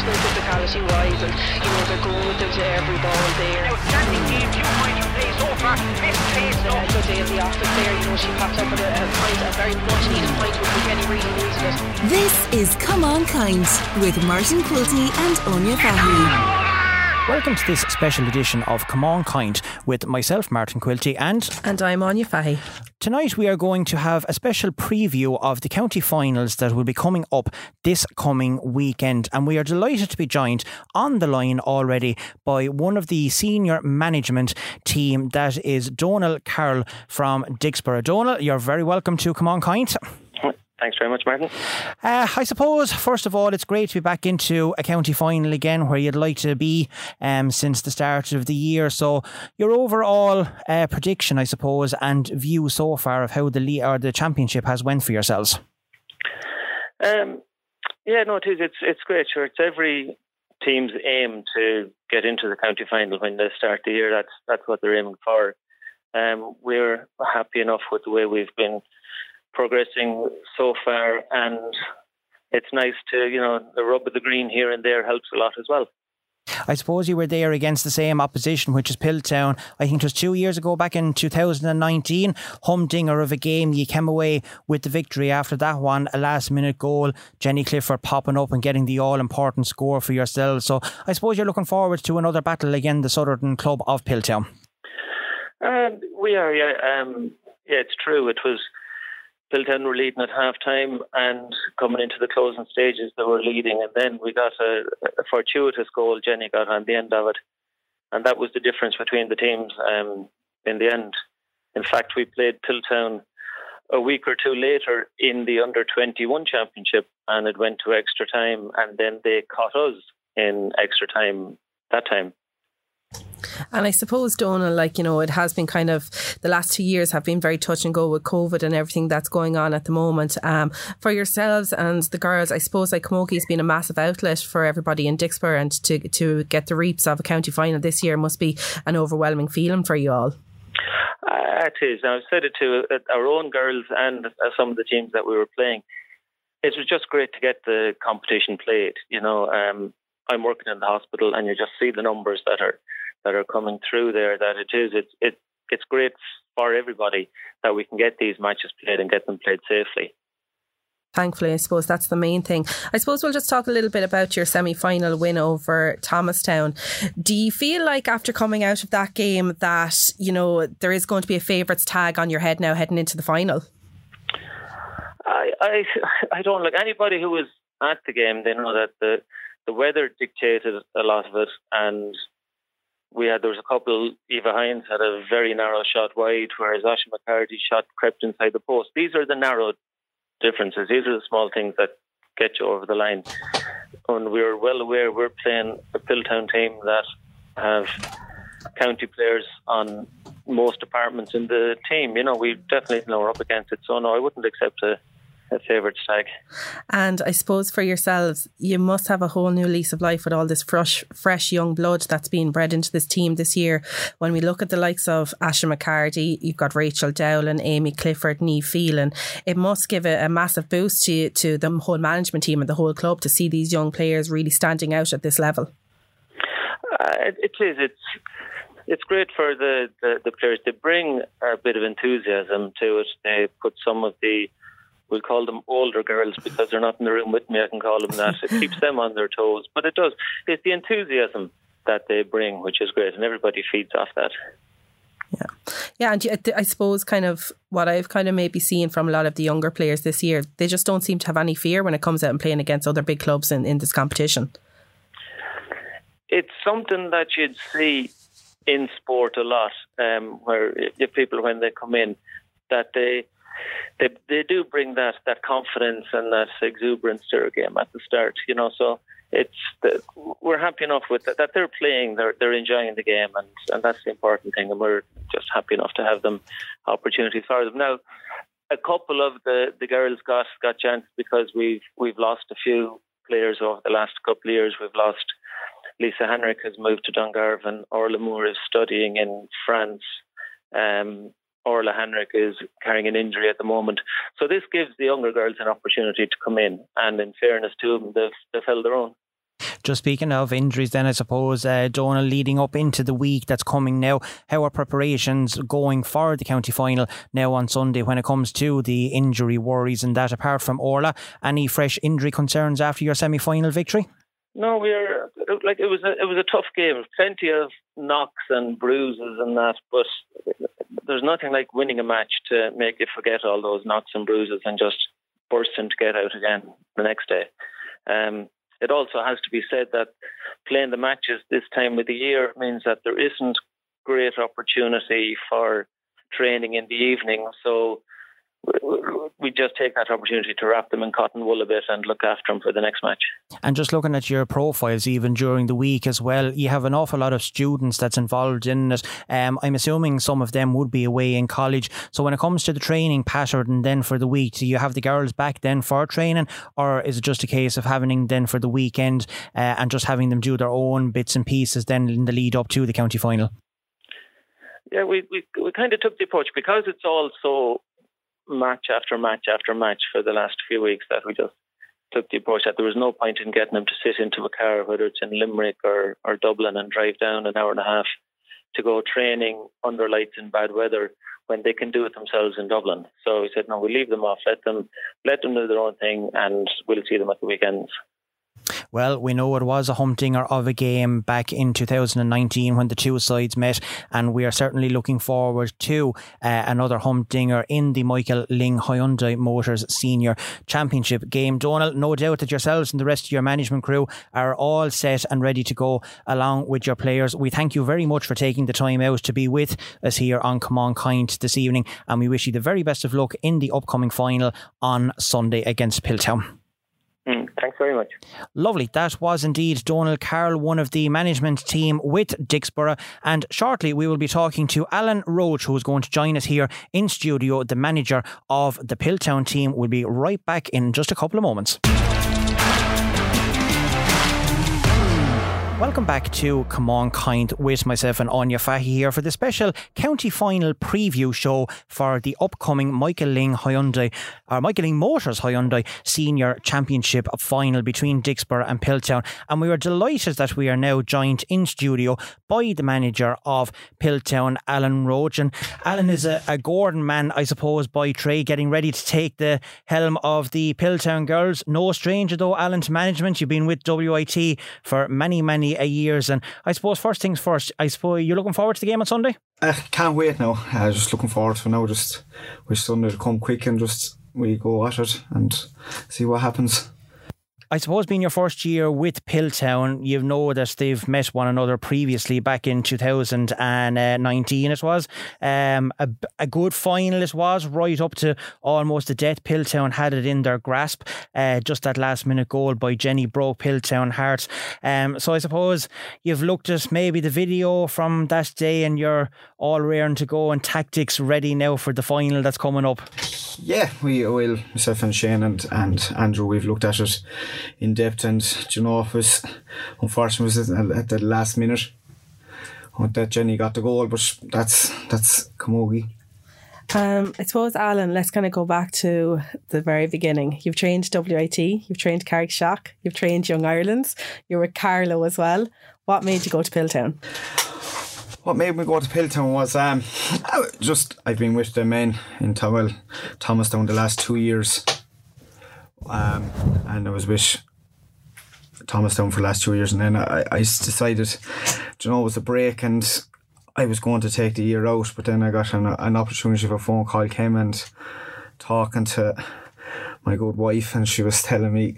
personal physicality wise, and you know they're going with it to every ball there. Outstanding game, two points from play so far. Best play so. Good day in the office there. You know she popped up with a, a point, a very much needed point with Kenny really needed it. This is Come On Kind with Martin Quilty and Anya Fahy. Welcome to this special edition of Come On Kind with myself, Martin Quilty, and and I'm Anya Fahy. Tonight we are going to have a special preview of the county finals that will be coming up this coming weekend, and we are delighted to be joined on the line already by one of the senior management team, that is Donal Carroll from Dicksboro. Donal, you're very welcome to Come On Kind. Thanks very much, Martin. Uh, I suppose, first of all, it's great to be back into a county final again where you'd like to be um, since the start of the year. So, your overall uh, prediction, I suppose, and view so far of how the league or the championship has went for yourselves. Um, yeah, no, it is. It's it's great. Sure, it's every team's aim to get into the county final when they start the year. That's that's what they're aiming for. Um, we're happy enough with the way we've been progressing so far, and it's nice to you know the rub of the green here and there helps a lot as well. I suppose you were there against the same opposition, which is Piltown. I think it was two years ago, back in 2019. Humdinger of a game. You came away with the victory after that one. A last minute goal. Jenny Clifford popping up and getting the all important score for yourselves. So I suppose you're looking forward to another battle again, the Southern Club of Piltown. Uh, we are, yeah. Um, yeah, it's true. It was Piltown were leading at half time and coming into the closing stages they were leading and then we got a, a, fortuitous goal Jenny got on the end of it and that was the difference between the teams um, in the end. In fact we played Piltown a week or two later in the under 21 championship and it went to extra time and then they caught us in extra time that time. And I suppose, Donna, like, you know, it has been kind of the last two years have been very touch and go with COVID and everything that's going on at the moment. Um, for yourselves and the girls, I suppose like Camogie has been a massive outlet for everybody in Dicksboro and to, to get the reaps of a county final this year must be an overwhelming feeling for you all. Uh, it is. I've said it to uh, our own girls and uh, some of the teams that we were playing. It was just great to get the competition played. You know, um, I'm working in the hospital, and you just see the numbers that are that are coming through there that it is it's it it's great for everybody that we can get these matches played and get them played safely. Thankfully, I suppose that's the main thing. I suppose we'll just talk a little bit about your semi final win over Thomastown. Do you feel like after coming out of that game that, you know, there is going to be a favourites tag on your head now heading into the final? I, I I don't like anybody who was at the game, they know that the the weather dictated a lot of it and we had there was a couple. Eva Hines had a very narrow shot wide, whereas Asha McCarthy shot crept inside the post. These are the narrow differences. These are the small things that get you over the line. And we're well aware we're playing a Piltown team that have county players on most departments in the team. You know, we definitely know we're up against it. So no, I wouldn't accept a a favourite tag. And I suppose for yourselves, you must have a whole new lease of life with all this fresh, fresh young blood that's being bred into this team this year. When we look at the likes of Asher McCarty, you've got Rachel Dowling, Amy Clifford, Neve Phelan, it must give a, a, massive boost to, to the whole management team and the whole club to see these young players really standing out at this level. Uh, it is. It's it's great for the, the, the players. They bring a bit of enthusiasm to it. They put some of the we'll call them older girls because they're not in the room with me. I can call them that. It keeps them on their toes, but it does. It's the enthusiasm that they bring, which is great, and everybody feeds off that. Yeah, yeah, and I suppose kind of what I've kind of maybe seen from a lot of the younger players this year, they just don't seem to have any fear when it comes out and playing against other big clubs in, in this competition. It's something that you'd see in sport a lot, um, where if people when they come in, that they they they do bring that that confidence and that exuberance to their game at the start. You know, so it's the, we're happy enough with that, that they're playing, they're they're enjoying the game, and and that's the important thing. And we're just happy enough to have them opportunities for them now. A couple of the, the girls got got chances because we've we've lost a few players over the last couple of years. We've lost Lisa Henrik has moved to Dungarvan. Orla Moore is studying in France. Um, Orla Henrik is carrying an injury at the moment. So this gives the younger girls an opportunity to come in, and in fairness to them, they've, they've held their own. Just speaking of injuries, then I suppose, uh, Donal, leading up into the week that's coming now, how are preparations going for the county final now on Sunday when it comes to the injury worries and that? Apart from Orla, any fresh injury concerns after your semi final victory? No, we are like it was a it was a tough game. Plenty of knocks and bruises and that, but there's nothing like winning a match to make you forget all those knocks and bruises and just bursting to get out again the next day. Um, it also has to be said that playing the matches this time of the year means that there isn't great opportunity for training in the evening. So we just take that opportunity to wrap them in cotton wool a bit and look after them for the next match. And just looking at your profiles, even during the week as well, you have an awful lot of students that's involved in it. Um, I'm assuming some of them would be away in college. So when it comes to the training pattern, then for the week, do you have the girls back then for training, or is it just a case of having them then for the weekend uh, and just having them do their own bits and pieces then in the lead up to the county final? Yeah, we, we we kind of took the approach because it's all so match after match after match for the last few weeks that we just took the approach that there was no point in getting them to sit into a car, whether it's in Limerick or, or Dublin, and drive down an hour and a half to go training under lights in bad weather when they can do it themselves in Dublin. So we said, no, we leave them off, let them let them do their own thing, and we'll see them at the weekends. Well, we know it was a humdinger of a game back in 2019 when the two sides met, and we are certainly looking forward to uh, another humdinger in the Michael Lyng Hyundai Motors Senior Championship game. Donal, no doubt that yourselves and the rest of your management crew are all set and ready to go along with your players. We thank you very much for taking the time out to be with us here on Come On Kind this evening, and we wish you the very best of luck in the upcoming final on Sunday against Piltown. Thanks very much. Lovely. That was indeed Donal Carroll, one of the management team with Dicksboro. And shortly we will be talking to Alan Roach, who is going to join us here in studio. The manager of the Piltown team will be right back in just a couple of moments. Welcome back to Come On Kind with myself and Anya Fahy here for the special county final preview show for the upcoming Michael Lyng Hyundai or Michael Lyng Motors Hyundai Senior Championship final between Dicksboro and Piltown. And we are delighted that we are now joined in studio by the manager of Piltown, Alan Roach. And Alan is a, a Gowran man, I suppose, by trade, getting ready to take the helm of the Piltown girls. No stranger though, Alan, to management. You've been with WIT for many, many a years. And I suppose first things first, I suppose you're looking forward to the game on Sunday? I can't wait now. Uh, just looking forward to now. Just wish Sunday to come quick and just we go at it and see what happens. I suppose being your first year with Piltown, you know that they've met one another previously back in 2019, it was. Um, a, a good final it was, right up to almost the death. Piltown had it in their grasp. Uh, just that last minute goal by Jenny broke Piltown hearts. Um, so I suppose you've looked at maybe the video from that day and you're all raring to go and tactics ready now for the final that's coming up. Yeah, we will, myself and Shane and, and Andrew, we've looked at it in depth, and you know, it was unfortunate was at the last minute that Jenny got the goal, but that's that's Camogie. Um, I suppose, Alan, let's kind of go back to the very beginning. You've trained WIT, you've trained Carrickshock, you've trained Young Ireland, you were Carlow as well. What made you go to Piltown? What made me go to Piltown was um, just I've been with the men in Towel, Thomastown the last two years. Um, and I was with Thomastown for the last two years, and then I, I decided, you know, it was a break, and I was going to take the year out, but then I got an, an opportunity for a phone call came and talking to my good wife, and she was telling me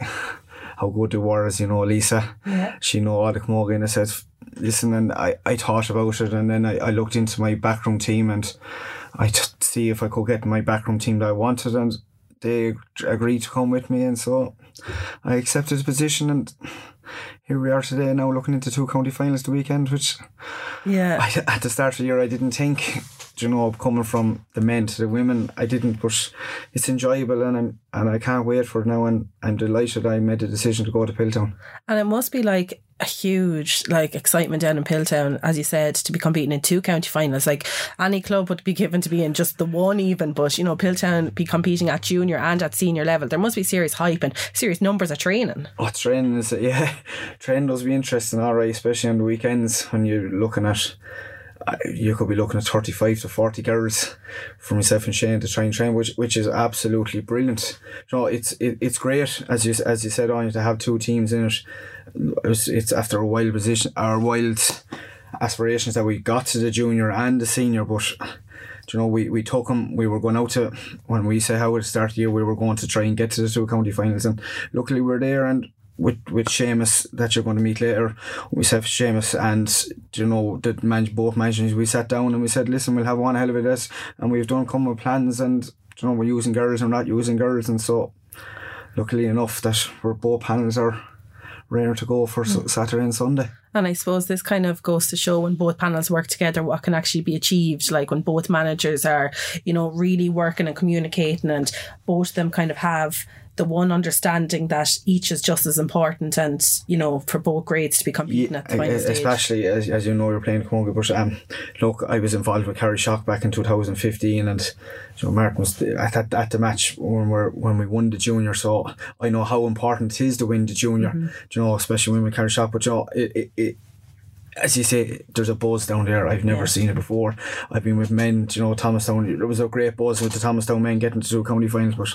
how good they were, as you know, Lisa. Yeah. She know all the and I said, listen, and I, I thought about it, and then I, I looked into my backroom team, and I t- see if I could get my backroom team that I wanted, and they agreed to come with me, and so I accepted the position, and here we are today now, looking into two county finals the weekend, which yeah, I, at the start of the year I didn't think you know, coming from the men to the women, I didn't. But it's enjoyable, and I'm and I can't wait for it now. And I'm delighted I made the decision to go to Piltown. And it must be like a huge like excitement down in Piltown, as you said, to be competing in two county finals. Like any club would be given to be in just the one even, but you know, Piltown be competing at junior and at senior level. There must be serious hype and serious numbers of training. Oh, training is yeah, training does be interesting, all right, especially on the weekends when you're looking at. You could be looking at thirty-five to forty girls for myself and Shane to try and train, which which is absolutely brilliant. You know, it's it, it's great as you as you said on to have two teams in it. It's, it's after a wild position, our wild aspirations that we got to the junior and the senior, but you know, we, we took them, we were going out to, when we say how the start the year, we were going to try and get to the two county finals, and luckily we we're there, and with, with Seamus that you're going to meet later, We said Seamus, and you know, the manage, both managers, we sat down and we said, listen, we'll have one hell of a this, and we've done come with plans, and you know, we're using girls or not using girls, and so luckily enough that we're both panels are rare to go for hmm. s Saturday and Sunday. And I suppose this kind of goes to show when both panels work together what can actually be achieved. Like when both managers are, you know, really working and communicating and both of them kind of have the one understanding that each is just as important and, you know, for both grades to be competing at the final stage. especially as, as you know you're playing Camogie but um look I was involved with Carrickshock back in 2015 and you know Martin was at, at, at the match when we when we won the junior so I know how important it is to win the junior Mm-hmm. Do you know especially when we Carrickshock but you know it, it, it as you say, there's a buzz down there. I've never Yeah. seen it before. I've been with men, you know, Thomas Thomastown. There was a great buzz with the Thomas Thomastown men getting to two county finals, but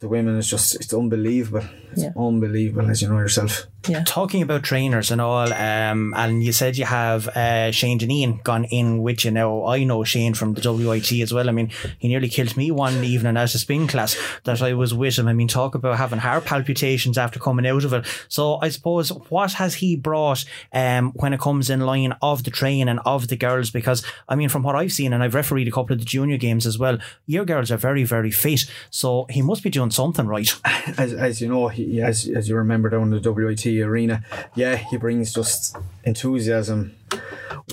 the women is just it's unbelievable. It's Yeah. unbelievable, as you know yourself. Yeah. Talking about trainers and all, um, and you said you have uh, Shane Deneen gone in with you now. I know Shane from the WIT as well. I mean, he nearly killed me one evening as a spin class that I was with him. I mean, talk about having heart palpitations after coming out of it. So I suppose what has he brought um, when it comes in line of the training of the girls? Because I mean, from what I've seen, and I've refereed a couple of the junior games as well, your girls are very, very fit. So he must be doing something right. as, as you know, he, as as you remember down the WIT arena, yeah, he brings just enthusiasm,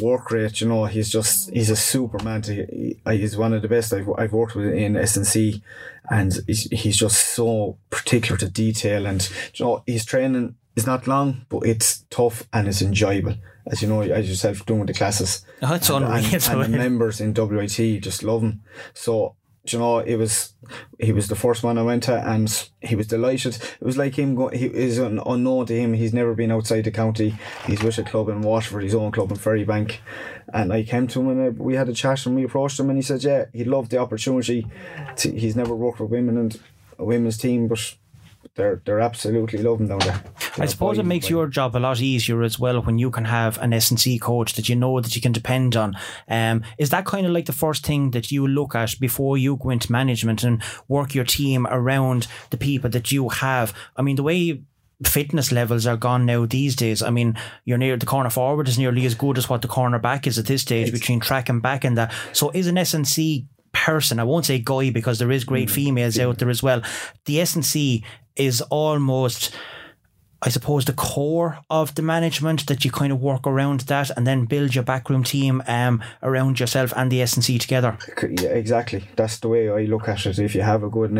work rate. You know, he's just he's a superman. To, he, he's one of the best I've, I've worked with in S&C, and he's, he's just so particular to detail. And you know, his training is not long, but it's tough and it's enjoyable. As you know, as yourself doing with the classes, Oh, it's and, unreal. and, and the members in WIT just love him. So you know, it was he was the first one I went to, and he was delighted. It was like him. Go, he is un, unknown to him. He's never been outside the county. He's with a club in Waterford, his own club in Ferrybank. And I came to him and uh, we had a chat and we approached him and he said, yeah, he loved the opportunity. To, he's never worked with women and a women's team, but they're they're absolutely loving down there. I suppose it makes your job a lot easier as well when you can have an S and C coach that you know that you can depend on. Um, is that kind of like the first thing that you look at before you go into management and work your team around the people that you have? I mean, the way fitness levels are gone now these days. I mean, you're near the corner forward is nearly as good as what the corner back is at this stage between track and back and that. So is an S and C person, I won't say guy because there is great females out there as well. The S and C is almost I suppose the core of the management that you kind of work around that and then build your backroom team um, around yourself and the S&C together. Yeah, exactly. That's the way I look at it. If you have a good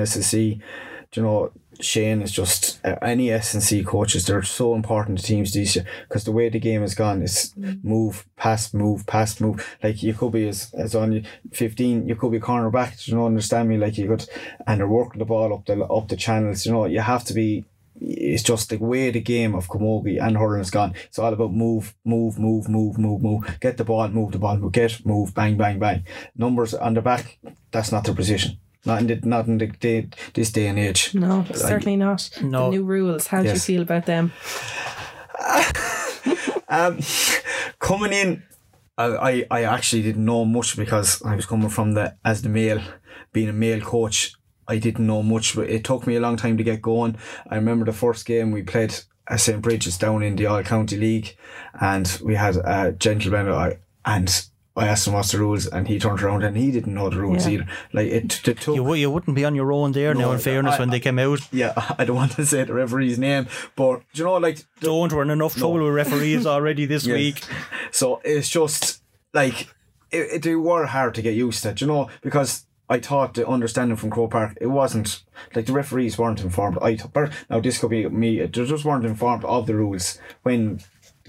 SSC, you know, Shane is just uh, any S&C coaches. They're so important to teams these year because the way the game has gone is move, pass, move, pass, move. Like you could be as as on fifteen, you could be corner back. You know, understand me? Like you could, and they're working the ball up the up the channels. You know, you have to be it's just the way the game of Camogie and hurling has gone. It's all about move, move, move, move, move, move. Get the ball, move the ball, move, get, move, bang, bang, bang. Numbers on the back, that's not their position. Not in the, not in the day, this day and age. No, certainly not. No. The new rules. How do you feel about them? Um, coming in, I, I, I actually didn't know much because I was coming from the as the male, being a male coach. I didn't know much, but it took me a long time to get going. I remember the first game we played at St Bridget's down in the All County League, and we had a gentleman. And I asked him what's the rules, and he turned around and he didn't know the rules Yeah. either. Like it, it took. You, you wouldn't be on your own there now, No, in fairness, I- when they came out. yeah, I don't want to say the referee's name, but you know, like Don't, we're in enough trouble with referees already this week. So it's just like it, it, they were hard to get used to, you know, because I thought the understanding from Croke Park, it wasn't like the referees weren't informed. I thought, now this could be me, they just weren't informed of the rules when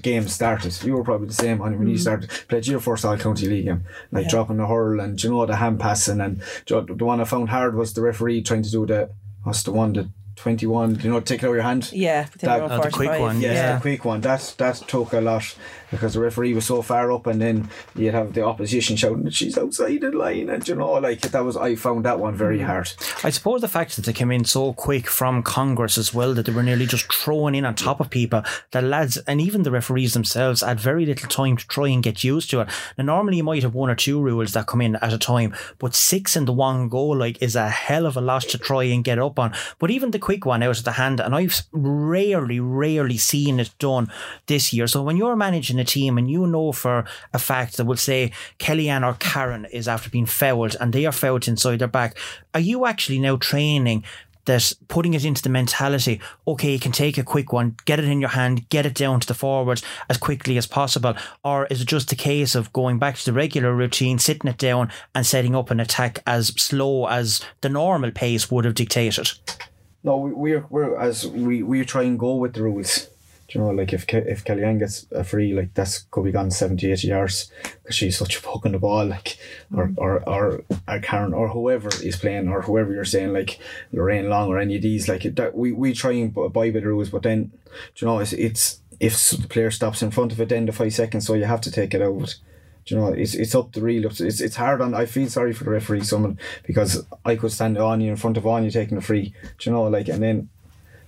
games started. You were probably the same when mm. you started played your first all county league game, like yeah. dropping the hurl and you know the hand passing and you know, the one I found hard was the referee trying to do the what's the one that 21 you know take it out of your hand? Yeah that, oh, the quick one yeah, yeah. The quick one. That's that took a lot because the referee was so far up and then you'd have the opposition shouting she's outside the line and you know like that was I found that one very hard. I suppose the fact that they came in so quick from Congress as well that they were nearly just thrown in on top of people the lads and even the referees themselves had very little time to try and get used to it. Now normally you might have one or two rules that come in at a time but six in the one go like is a hell of a lot to try and get up on. But even the quick one out of the hand, and I've rarely, rarely seen it done this year. So when you're managing a team and you know for a fact that we'll say Kellyanne or Karen is after being fouled and they are fouled inside their back, are you actually now training that putting it into the mentality, okay, you can take a quick one, get it in your hand, get it down to the forwards as quickly as possible? Or is it just a case of going back to the regular routine, sitting it down and setting up an attack as slow as the normal pace would have dictated? No, we, we're we're as we we try and go with the rules. Do you know, like if Ke- if Kellyanne gets a free, like that's could be gone 70, 80 yards because she's such a poke on the ball, like or mm. or or, or Karen or whoever is playing or whoever you're saying, like Lorraine Long or any of these, like that we we try and abide by the rules, but then do you know it's it's if the player stops in front of it, then the five seconds, so you have to take it out. You know, it's it's up the real. It's it's hard on. I feel sorry for the referee, someone because I could stand on you in front of on you taking a free. Do you know, like and then,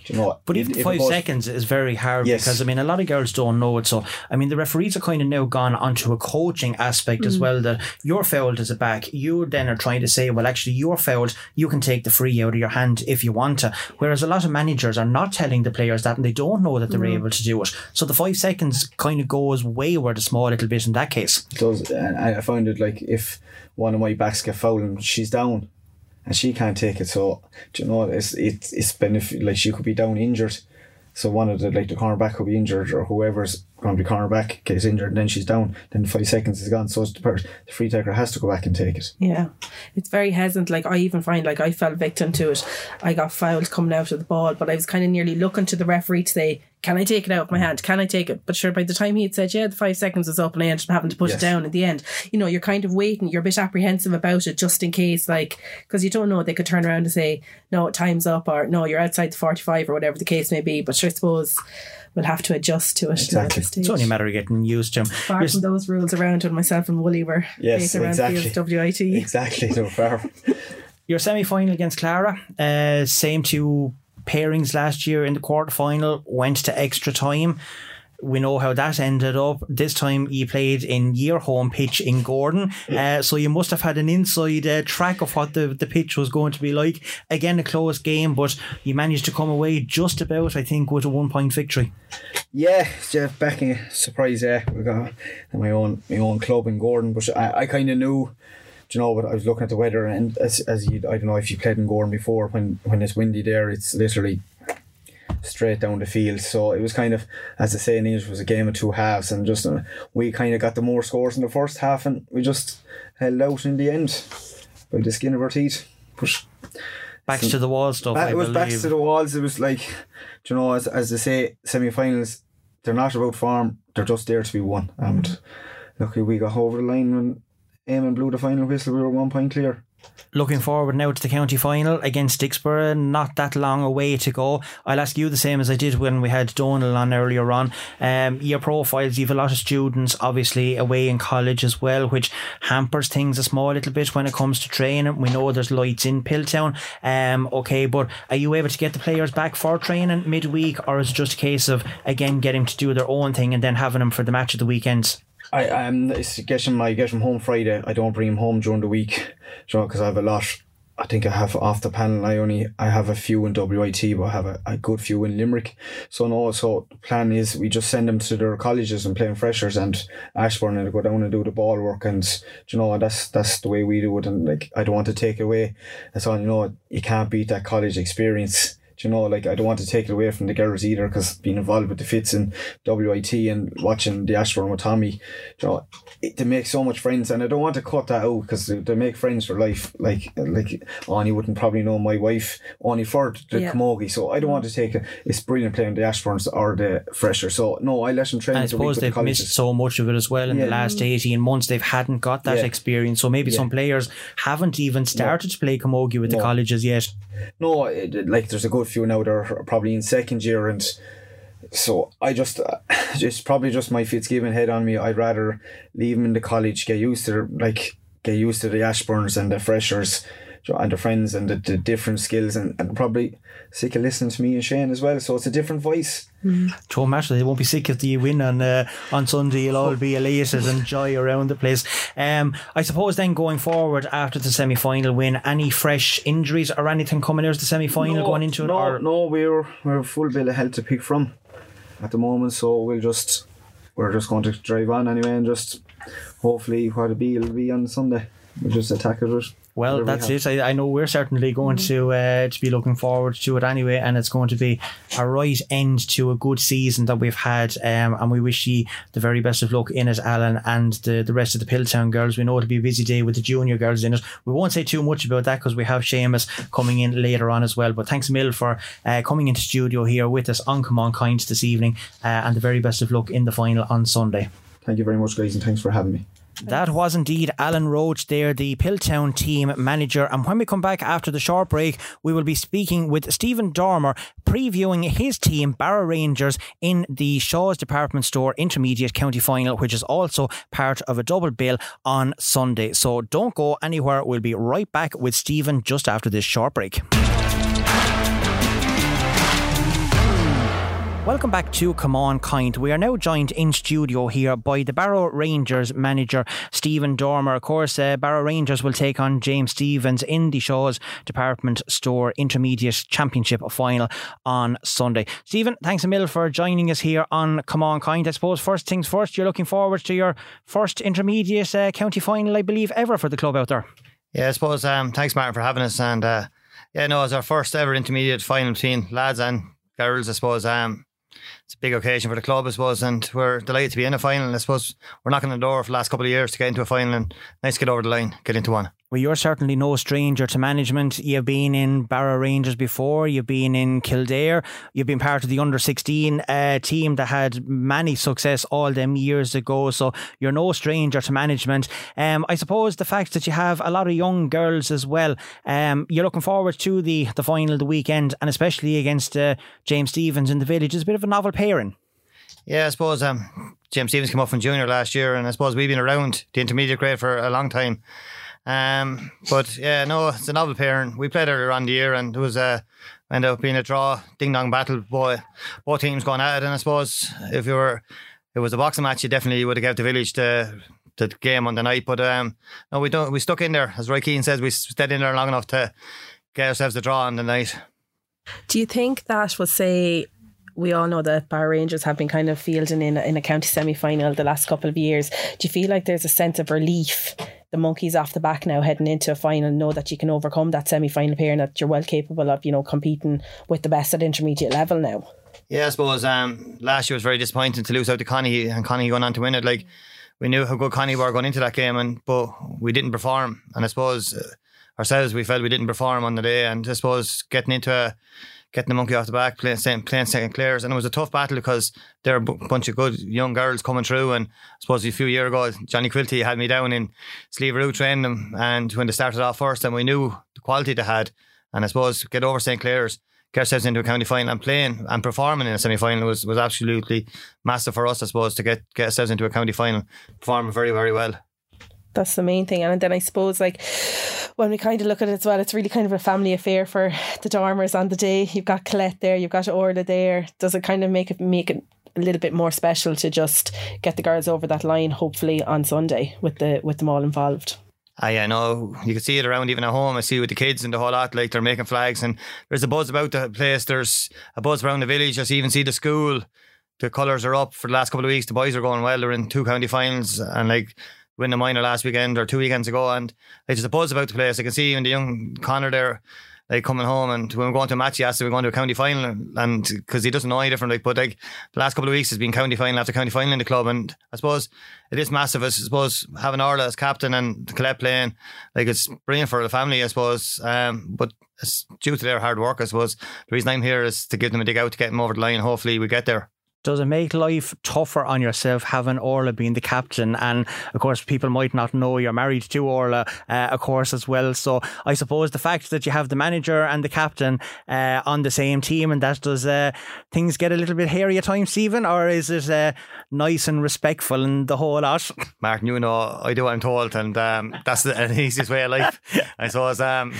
do you know. what? But even if five goes- seconds is very hard Yes. because I mean a lot of girls don't know it. So I mean the referees are kind of now gone onto a coaching aspect as mm. well that you're fouled as a back. You then are trying to say, well, actually you're fouled. You can take the free out of your hand if you want to. Whereas a lot of managers are not telling the players that and they don't know that they're mm. able to do it. So the five seconds kind of goes wayward a small little bit in that case. does and I I found it like if one of my backs get fouled and she's down and she can't take it so do you know it's it's it's benefit like she could be down injured. So one of the like the cornerback could be injured or whoever's going to be cornerback gets injured and then she's down. Then five seconds is gone so it's the, per- the free taker has to go back and take it. Yeah, it's very hesitant. Like I even find, like I fell victim to it. I got fouled coming out of the ball, but I was kind of nearly looking to the referee to say, "Can I take it out of my hand? Can I take it?" But sure, by the time he had said, "Yeah, the five seconds is up," and I ended up having to put Yes. it down at the end. You know, you're kind of waiting. You're a bit apprehensive about it, just in case, like, because you don't know they could turn around and say, "No, time's up," or "No, you're outside the forty-five," or whatever the case may be. But sure, I suppose we'll have to adjust to it. Exactly. stage. It's only a matter of getting used to them. Apart from those rules around when myself and Wooly were Yes, around exactly. WIT. exactly no far Your semi final against Clara, uh, same two pairings last year in the quarter final, went to extra time. We know how that ended up. This time you played in your home pitch in Gowran, uh, so you must have had an inside uh, track of what the, the pitch was going to be like. Again, a close game, but you managed to come away just about, I think, with a one point victory. Yeah, Jeff back in surprise. Yeah, we got my own my own club in Gowran, but I, I kind of knew, do you know, but I was looking at the weather and as as you I don't know if you played in Gowran before when when it's windy there, it's literally straight down the field. So it was kind of as I say in English, it was a game of two halves, and just uh, we kind of got the more scores in the first half, and we just held out in the end by the skin of our teeth. But Backs to the wall stuff. Back- it was believe. backs to the walls. It was like, you know, as, as they say, semi-finals, they're not about form. They're just there to be won. And luckily, we got over the line when Eamon blew the final whistle. We were one point clear. Looking forward now to the county final against Dicksboro. Not that long away to go. I'll ask you the same as I did when we had Donal on earlier on. Um, your profiles, you've a lot of students obviously away in college as well, which hampers things a small little bit when it comes to training. We know there's lights in Piltown. Um, okay, but are you able to get the players back for training midweek, or is it just a case of again getting to do their own thing and then having them for the match of the weekends? I um, it's get him. I get him home Friday. I don't bring him home during the week, you know, because I have a lot. I think I have off the panel. I only I have a few in WIT, but I have a, a good few in Limerick. So no, so the plan is we just send them to their colleges and playing freshers and Ashbourne and go down and do the ball work and you know that's that's the way we do it. And like I don't want to take away. That's all you know. You can't beat that college experience. Do you know, like I don't want to take it away from the girls either because being involved with the fits and WIT and watching the Ashbourne with Tommy, you know, it, they make so much friends, and I don't want to cut that out because they, they make friends for life. Like like Ani wouldn't probably know my wife only for the Yeah. camogie, so I don't want to take it. It's brilliant playing the Ashbournes or the Fresher. So no, I let them train. And I suppose they've colleges. missed so much of it as well in Yeah. the last 18 months. They've hadn't got that Yeah. experience. So maybe some players haven't even started to play camogie with the colleges yet. No, it, like there's a good few now that are probably in second year, and so I just, uh, it's probably just my Fitzgibbon head on me. I'd rather leave them in the college, get used to like get used to the Ashbournes and the freshers, and the friends and the, the different skills, and, and probably sick of listening to me and Shane as well. So it's a different voice. Don't matter. They won't be sick if you win on uh, on Sunday. You'll all be elated and joy around the place. Um, I suppose then going forward after the semi final win, any fresh injuries or anything coming out of the semi final going into it? no, or no, we're we're a full bill of health to pick from at the moment, so we'll just we're just going to drive on anyway and just hopefully what it be it'll be on Sunday. We'll just attack it with Well, whatever we that's have. it. I, I know we're certainly going to uh, to be looking forward to it anyway, and it's going to be a right end to a good season that we've had. Um, and we wish you the very best of luck in it, Alan, and the, the rest of the Piltown girls. We know it'll be a busy day with the junior girls in it. We won't say too much about that because we have Seamus coming in later on as well. But thanks, Mill, for uh, coming into studio here with us on Come On Kind this evening, uh, and the very best of luck in the final on Sunday. Thank you very much, guys, and thanks for having me. That was indeed Alan Roach there, the Piltown team manager. And when we come back after the short break, we will be speaking with Stephen Dormer, previewing his team, Barrow Rangers, in the Shaw's Department Store Intermediate County Final, which is also part of a double bill on Sunday. So don't go anywhere. We'll be right back with Stephen just after this short break. Welcome back to Come On Kind. We are now joined in studio here by the Barrow Rangers manager, Stephen Dormer. Of course, uh, Barrow Rangers will take on James Stephens in the Shaw's Department Store Intermediate Championship final on Sunday. Stephen, thanks a mil for joining us here on Come On Kind. I suppose first things first, you're looking forward to your first intermediate uh, county final, I believe, ever for the club out there. Yeah, I suppose. Um, thanks, Martin, for having us. And uh, yeah, no, it's our first ever intermediate final between lads and girls. I suppose. Um, it's a big occasion for the club, I suppose, and we're delighted to be in a final. I suppose we're knocking on the door for the last couple of years to get into a final, and nice to get over the line, get into one. Well, you're certainly no stranger to management. You've been in Barrow Rangers before. You've been in Kildare. You've been part of the under 16 uh, team that had many success all them years ago. So you're no stranger to management. Um, I suppose the fact that you have a lot of young girls as well. Um, you're looking forward to the the final the weekend, and especially against uh, James Stephens in the village. is a bit of a novel pairing. Yeah, I suppose um, James Stephens came up from junior last year, and I suppose we've been around the intermediate grade for a long time. Um, but yeah, no, it's a novel pairing. We played earlier on the year, and it was a ended up being a draw, ding dong battle. Boy, both teams going at it, and I suppose if you were, it was a boxing match, you definitely would have gave the village the the game on the night. But um, no, we don't. We stuck in there, as Roy Keane says. We stayed in there long enough to get ourselves the draw on the night. Do you think that will say we all know that Bar Rangers have been kind of fielding in a, in a county semi final the last couple of years. Do you feel like there's a sense of relief? The monkeys off the back now heading into a final, know that you can overcome that semi final pair and that you're well capable of, you know, competing with the best at intermediate level now. Yeah, I suppose um, last year was very disappointing to lose out to Connie and Connie going on to win it. Like we knew how good Connie were going into that game, and but we didn't perform. And I suppose uh, ourselves we felt we didn't perform on the day. And I suppose getting into a getting the monkey off the back, playing playing second clears, and it was a tough battle because there are a bunch of good young girls coming through. And I suppose a few years ago, Johnny Quilty had me down in Sleeve training them, and when they started off first, and we knew the quality they had. And I suppose get over St Clair's get ourselves into a county final and playing and performing in a semi final was, was absolutely massive for us, I suppose, to get, get ourselves into a county final, performing very, very well. That's the main thing. And then I suppose like when we kind of look at it as well, it's really kind of a family affair for the Dormers on the day. You've got Colette there, you've got Orla there. Does it kind of make it make it a little bit more special to just get the girls over that line, hopefully on Sunday with the with them all involved? I yeah, know you can see it around even at home. I see with the kids and the whole lot, like they're making flags, and there's a buzz about the place. There's a buzz around the village. I see even see the school. The colours are up for the last couple of weeks. The boys are going well. They're in two county finals, and like win the minor last weekend or two weekends ago, and there's a buzz about the place. I can see even the young Connor there. like coming home and when we're going to a match, he asked if we're going to a county final, and because he doesn't know any different. Like, but like the last couple of weeks has been county final after county final in the club, and I suppose it is massive. I suppose having Orla as captain and Colette playing, like it's brilliant for the family, I suppose. Um, but it's due to their hard work, I suppose. The reason I'm here is to give them a dig out to get them over the line. Hopefully, we get there does it make life tougher on yourself having Orla being the captain? And of course, people might not know you're married to Orla, uh, of course, as well. So I suppose the fact that you have the manager and the captain uh, on the same team and that does uh, things get a little bit hairy at times, Stephen, or is it uh, nice and respectful and the whole lot? Martin, you know, I do what I'm told, and um, that's the easiest way of life. I suppose. Um,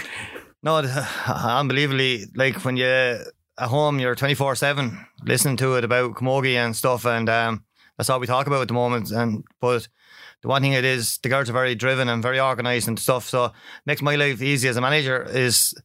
no, unbelievably, like when you at home, you're 24 7 listening to it about Camogie and stuff. And um, that's all we talk about at the moment. And But the one thing it is, the girls are very driven and very organised and stuff. So makes my life easy as a manager is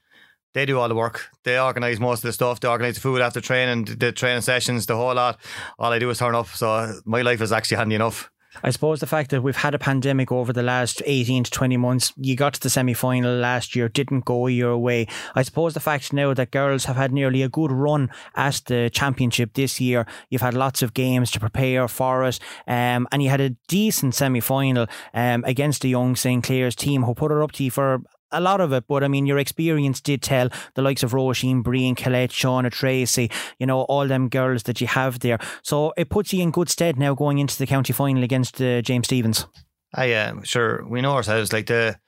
they do all the work. They organise most of the stuff. They organise the food after training, the training sessions, the whole lot. All I do is turn up. So my life is actually handy enough. I suppose the fact that we've had a pandemic over the last 18 to 20 months, you got to the semi final last year, didn't go your way. I suppose the fact now that girls have had nearly a good run at the championship this year, you've had lots of games to prepare for it, um, and you had a decent semi final um, against the young St. Clair's team who put it up to you for a lot of it, but I mean, your experience did tell the likes of Roisin, Breen, Colette, Shauna Tracy, you know, all them girls that you have there. So it puts you in good stead now going into the county final against uh, James Stephens. I uh, sure we know ourselves like the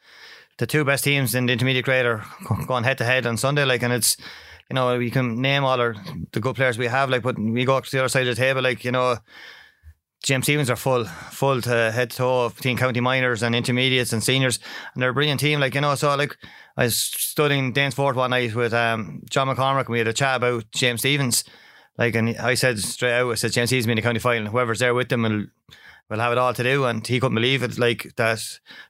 the two best teams in the intermediate grade are going head to head on Sunday, like, and it's you know we can name all our the good players we have, like, but we go up to the other side of the table, like you know James Stephens are full, full to head to toe between county minors and intermediates and seniors, and they're a brilliant team. Like you know, so like I was studying Danesfort one night with um, John McCormick, and we had a chat about James Stephens. Like, and I said straight out, I said James Stephens in the county final. Whoever's there with them will will have it all to do, and he couldn't believe it. Like that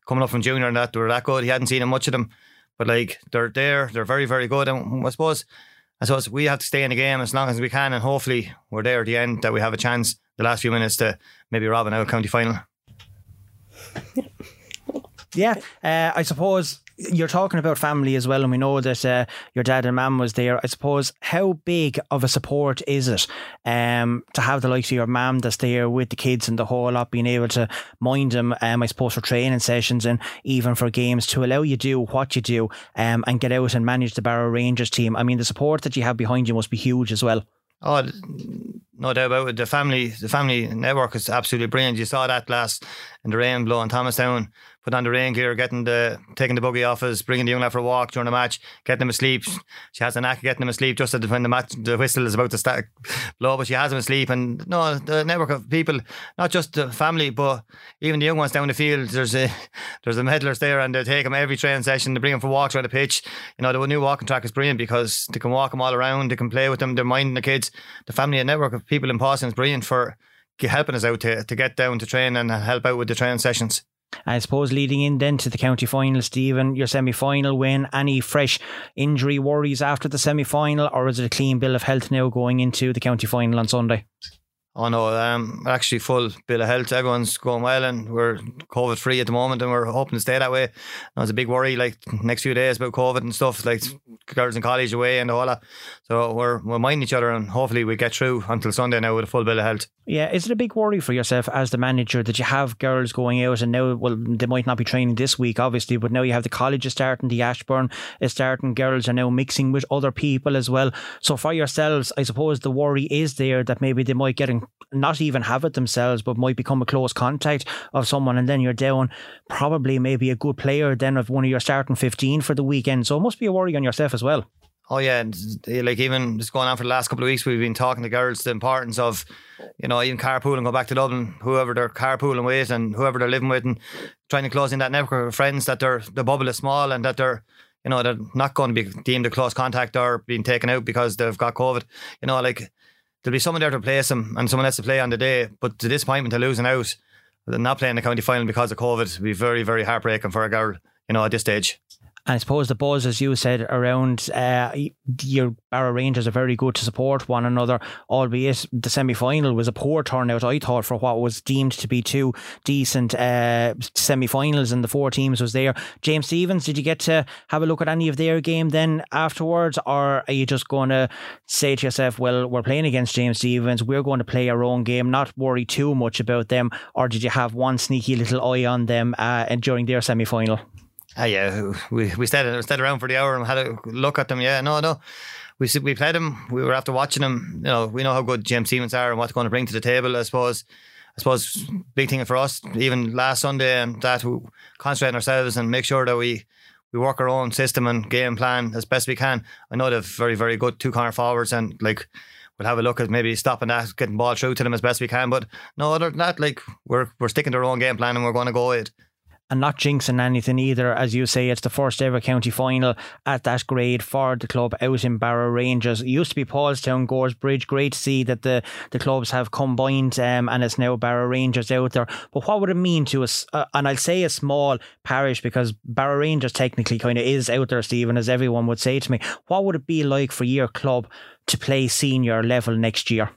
coming up from junior and that they were that good. He hadn't seen much of them, but like they're there, they're very very good, and I suppose. I suppose we have to stay in the game as long as we can, and hopefully we're there at the end that we have a chance the last few minutes to maybe rob an out county final. Yeah, uh, I suppose you're talking about family as well, and we know that uh, your dad and mum was there. I suppose how big of a support is it um, to have the likes of your mum that's there with the kids and the whole lot, being able to mind them, um, I suppose, for training sessions and even for games to allow you to do what you do um, and get out and manage the Barrow Rangers team. I mean, the support that you have behind you must be huge as well. Oh, no doubt about it. The family, the family network is absolutely brilliant. You saw that last in the rain blowing Thomastown put on the rain gear, getting the taking the buggy off us, bringing the young lad for a walk during the match, getting them asleep. She has a knack of getting them asleep just when the match the whistle is about to start blow, but she has them asleep. And no, the network of people, not just the family, but even the young ones down the field. There's a there's the medalers there, and they take them every training session. They bring them for walks around the pitch. You know, the new walking track is brilliant because they can walk them all around. They can play with them. They're minding the kids. The family and network of people in Paulstown is brilliant for helping us out to, to get down to train and help out with the training sessions. I suppose leading in then to the county final, Stephen, your semi final win, any fresh injury worries after the semi final, or is it a clean bill of health now going into the county final on Sunday? Oh no, um, actually full bill of health. Everyone's going well, and we're COVID free at the moment, and we're hoping to stay that way. There's a big worry like next few days about COVID and stuff, like girls in college away and all that. So we're we're minding each other, and hopefully we get through until Sunday now with a full bill of health. Yeah, is it a big worry for yourself as the manager that you have girls going out and now, well, they might not be training this week, obviously, but now you have the colleges starting, the Ashbourne is starting, girls are now mixing with other people as well. So for yourselves, I suppose the worry is there that maybe they might get in, not even have it themselves, but might become a close contact of someone, and then you're down probably maybe a good player then of one of your starting 15 for the weekend. So it must be a worry on yourself as well. Oh yeah, like even just going on for the last couple of weeks, we've been talking to girls the importance of, you know, even carpooling, go back to Dublin, whoever they're carpooling with and whoever they're living with, and trying to close in that network of friends that their the bubble is small and that they're, you know, they're not going to be deemed a close contact or being taken out because they've got COVID. You know, like there'll be someone there to replace them and someone else to play on the day, but the disappointment of losing out, not playing the county final because of COVID, would be very very heartbreaking for a girl, you know, at this stage. And I suppose the buzz, as you said, around uh, your Barrow Rangers are very good to support one another, albeit the semi final was a poor turnout, I thought, for what was deemed to be two decent uh, semi finals, and the four teams was there. James Stephens, did you get to have a look at any of their game then afterwards, or are you just going to say to yourself, well, we're playing against James Stephens, we're going to play our own game, not worry too much about them, or did you have one sneaky little eye on them uh, during their semi final? Ah, yeah, we we stayed stayed around for the hour and had a look at them. Yeah, no, no, we we played them. We were after watching them. You know, we know how good James Stephens are and what they're going to bring to the table. I suppose. I suppose big thing for us, even last Sunday, and that we concentrate on ourselves and make sure that we we work our own system and game plan as best we can. I know they're very very good two corner forwards and like we'll have a look at maybe stopping that, getting ball through to them as best we can. But no, other than that, like we're we're sticking to our own game plan and we're going to go it and not jinxing anything either. As you say, it's the first ever county final at that grade for the club out in Barrow Rangers. It used to be Paulstown, Goresbridge. Great to see that the, the clubs have combined um, and it's now Barrow Rangers out there. But what would it mean to us? Uh, and I'll say a small parish because Barrow Rangers technically kind of is out there, Stephen, as everyone would say to me. What would it be like for your club to play senior level next year?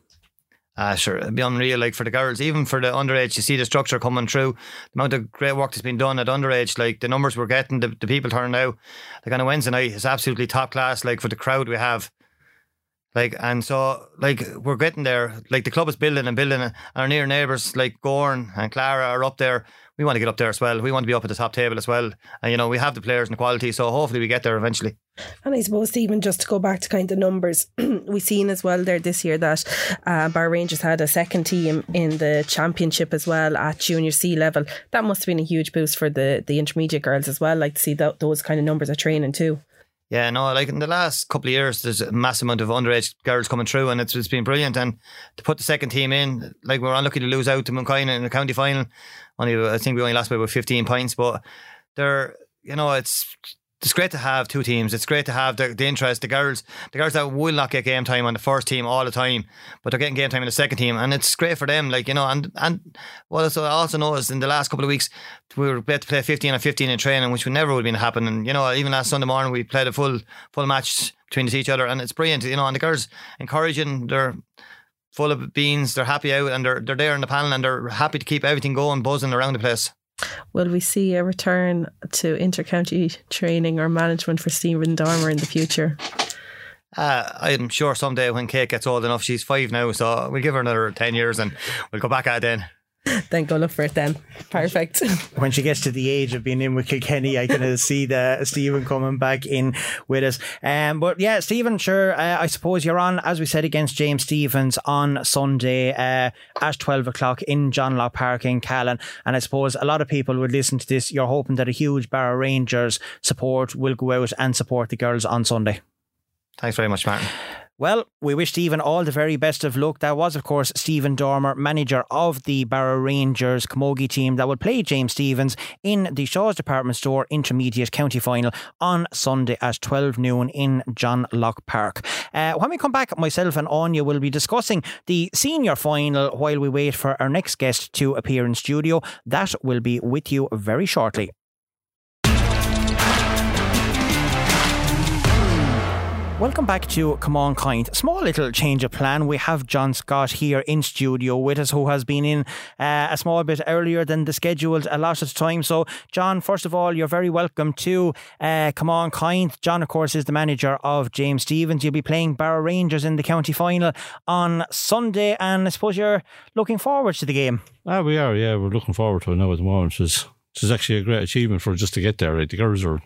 Ah, sure. It'd be unreal. Like for the girls, even for the underage, you see the structure coming through. The amount of great work that's been done at underage, like the numbers we're getting, the, the people turning out, like on a Wednesday night is absolutely top class. Like for the crowd we have, like and so like we're getting there. Like the club is building and building, and our near neighbours like Gowran and Clara are up there. We want to get up there as well. We want to be up at the top table as well. And you know we have the players and the quality, so hopefully we get there eventually. And I suppose, Stephen, just to go back to kind of numbers, we've seen as well there this year that uh, Bar Rangers had a second team in the championship as well at junior C level. That must have been a huge boost for the, the intermediate girls as well. Like to see that, those kind of numbers of training too. Yeah, no, like in the last couple of years, there's a massive amount of underage girls coming through, and it's, it's been brilliant. And to put the second team in, like we are unlucky to lose out to Mooncoin in the county final. Only I think we only lost by about 15 points, but they're you know it's it's great to have two teams. It's great to have the, the interest. The girls, the girls that will not get game time on the first team all the time, but they're getting game time in the second team, and it's great for them. Like you know, and and what I also noticed in the last couple of weeks we were about to play fifteen and fifteen in training, which would never would have been happening. You know, even last Sunday morning we played a full full match between each other, and it's brilliant. You know, and the girls encouraging. They're full of beans. They're happy out, and they're they're there in the panel, and they're happy to keep everything going, buzzing around the place. Will we see a return to intercounty training or management for Stephen Dormer in the future? Uh, I'm sure someday when Kate gets old enough, she's five now, so we'll give her another 10 years and we'll go back at it then. then go look for it then. Perfect. when she gets to the age of being in with Kilkenny, I can see the Stephen coming back in with us. Um, but yeah, Stephen, sure. Uh, I suppose you're on, as we said, against James Stephens on Sunday uh, at 12 o'clock in John Locke Park in Callan. And I suppose a lot of people would listen to this. You're hoping that a huge Barrow Rangers support will go out and support the girls on Sunday. Thanks very much, Martin. Well, we wish Stephen all the very best of luck. That was, of course, Stephen Dormer, manager of the Barrow Rangers Camogie team that will play James Stephens in the Shaw's Department Store Intermediate County Final on Sunday at 12 noon in John Locke Park. Uh, when we come back, myself and Anya will be discussing the senior final while we wait for our next guest to appear in studio. That will be with you very shortly. Welcome back to Come On Kind. Small little change of plan. We have John Scott here in studio with us, who has been in uh, a small bit earlier than the scheduled allotted time. So, John, first of all, you're very welcome to uh, Come On Kind. John, of course, is the manager of James Stephens. You'll be playing Barrow Rangers in the county final on Sunday, and I suppose you're looking forward to the game. Ah, we are. Yeah, we're looking forward to it now at the moment. It's, it's actually a great achievement for just to get there. Right? The girls are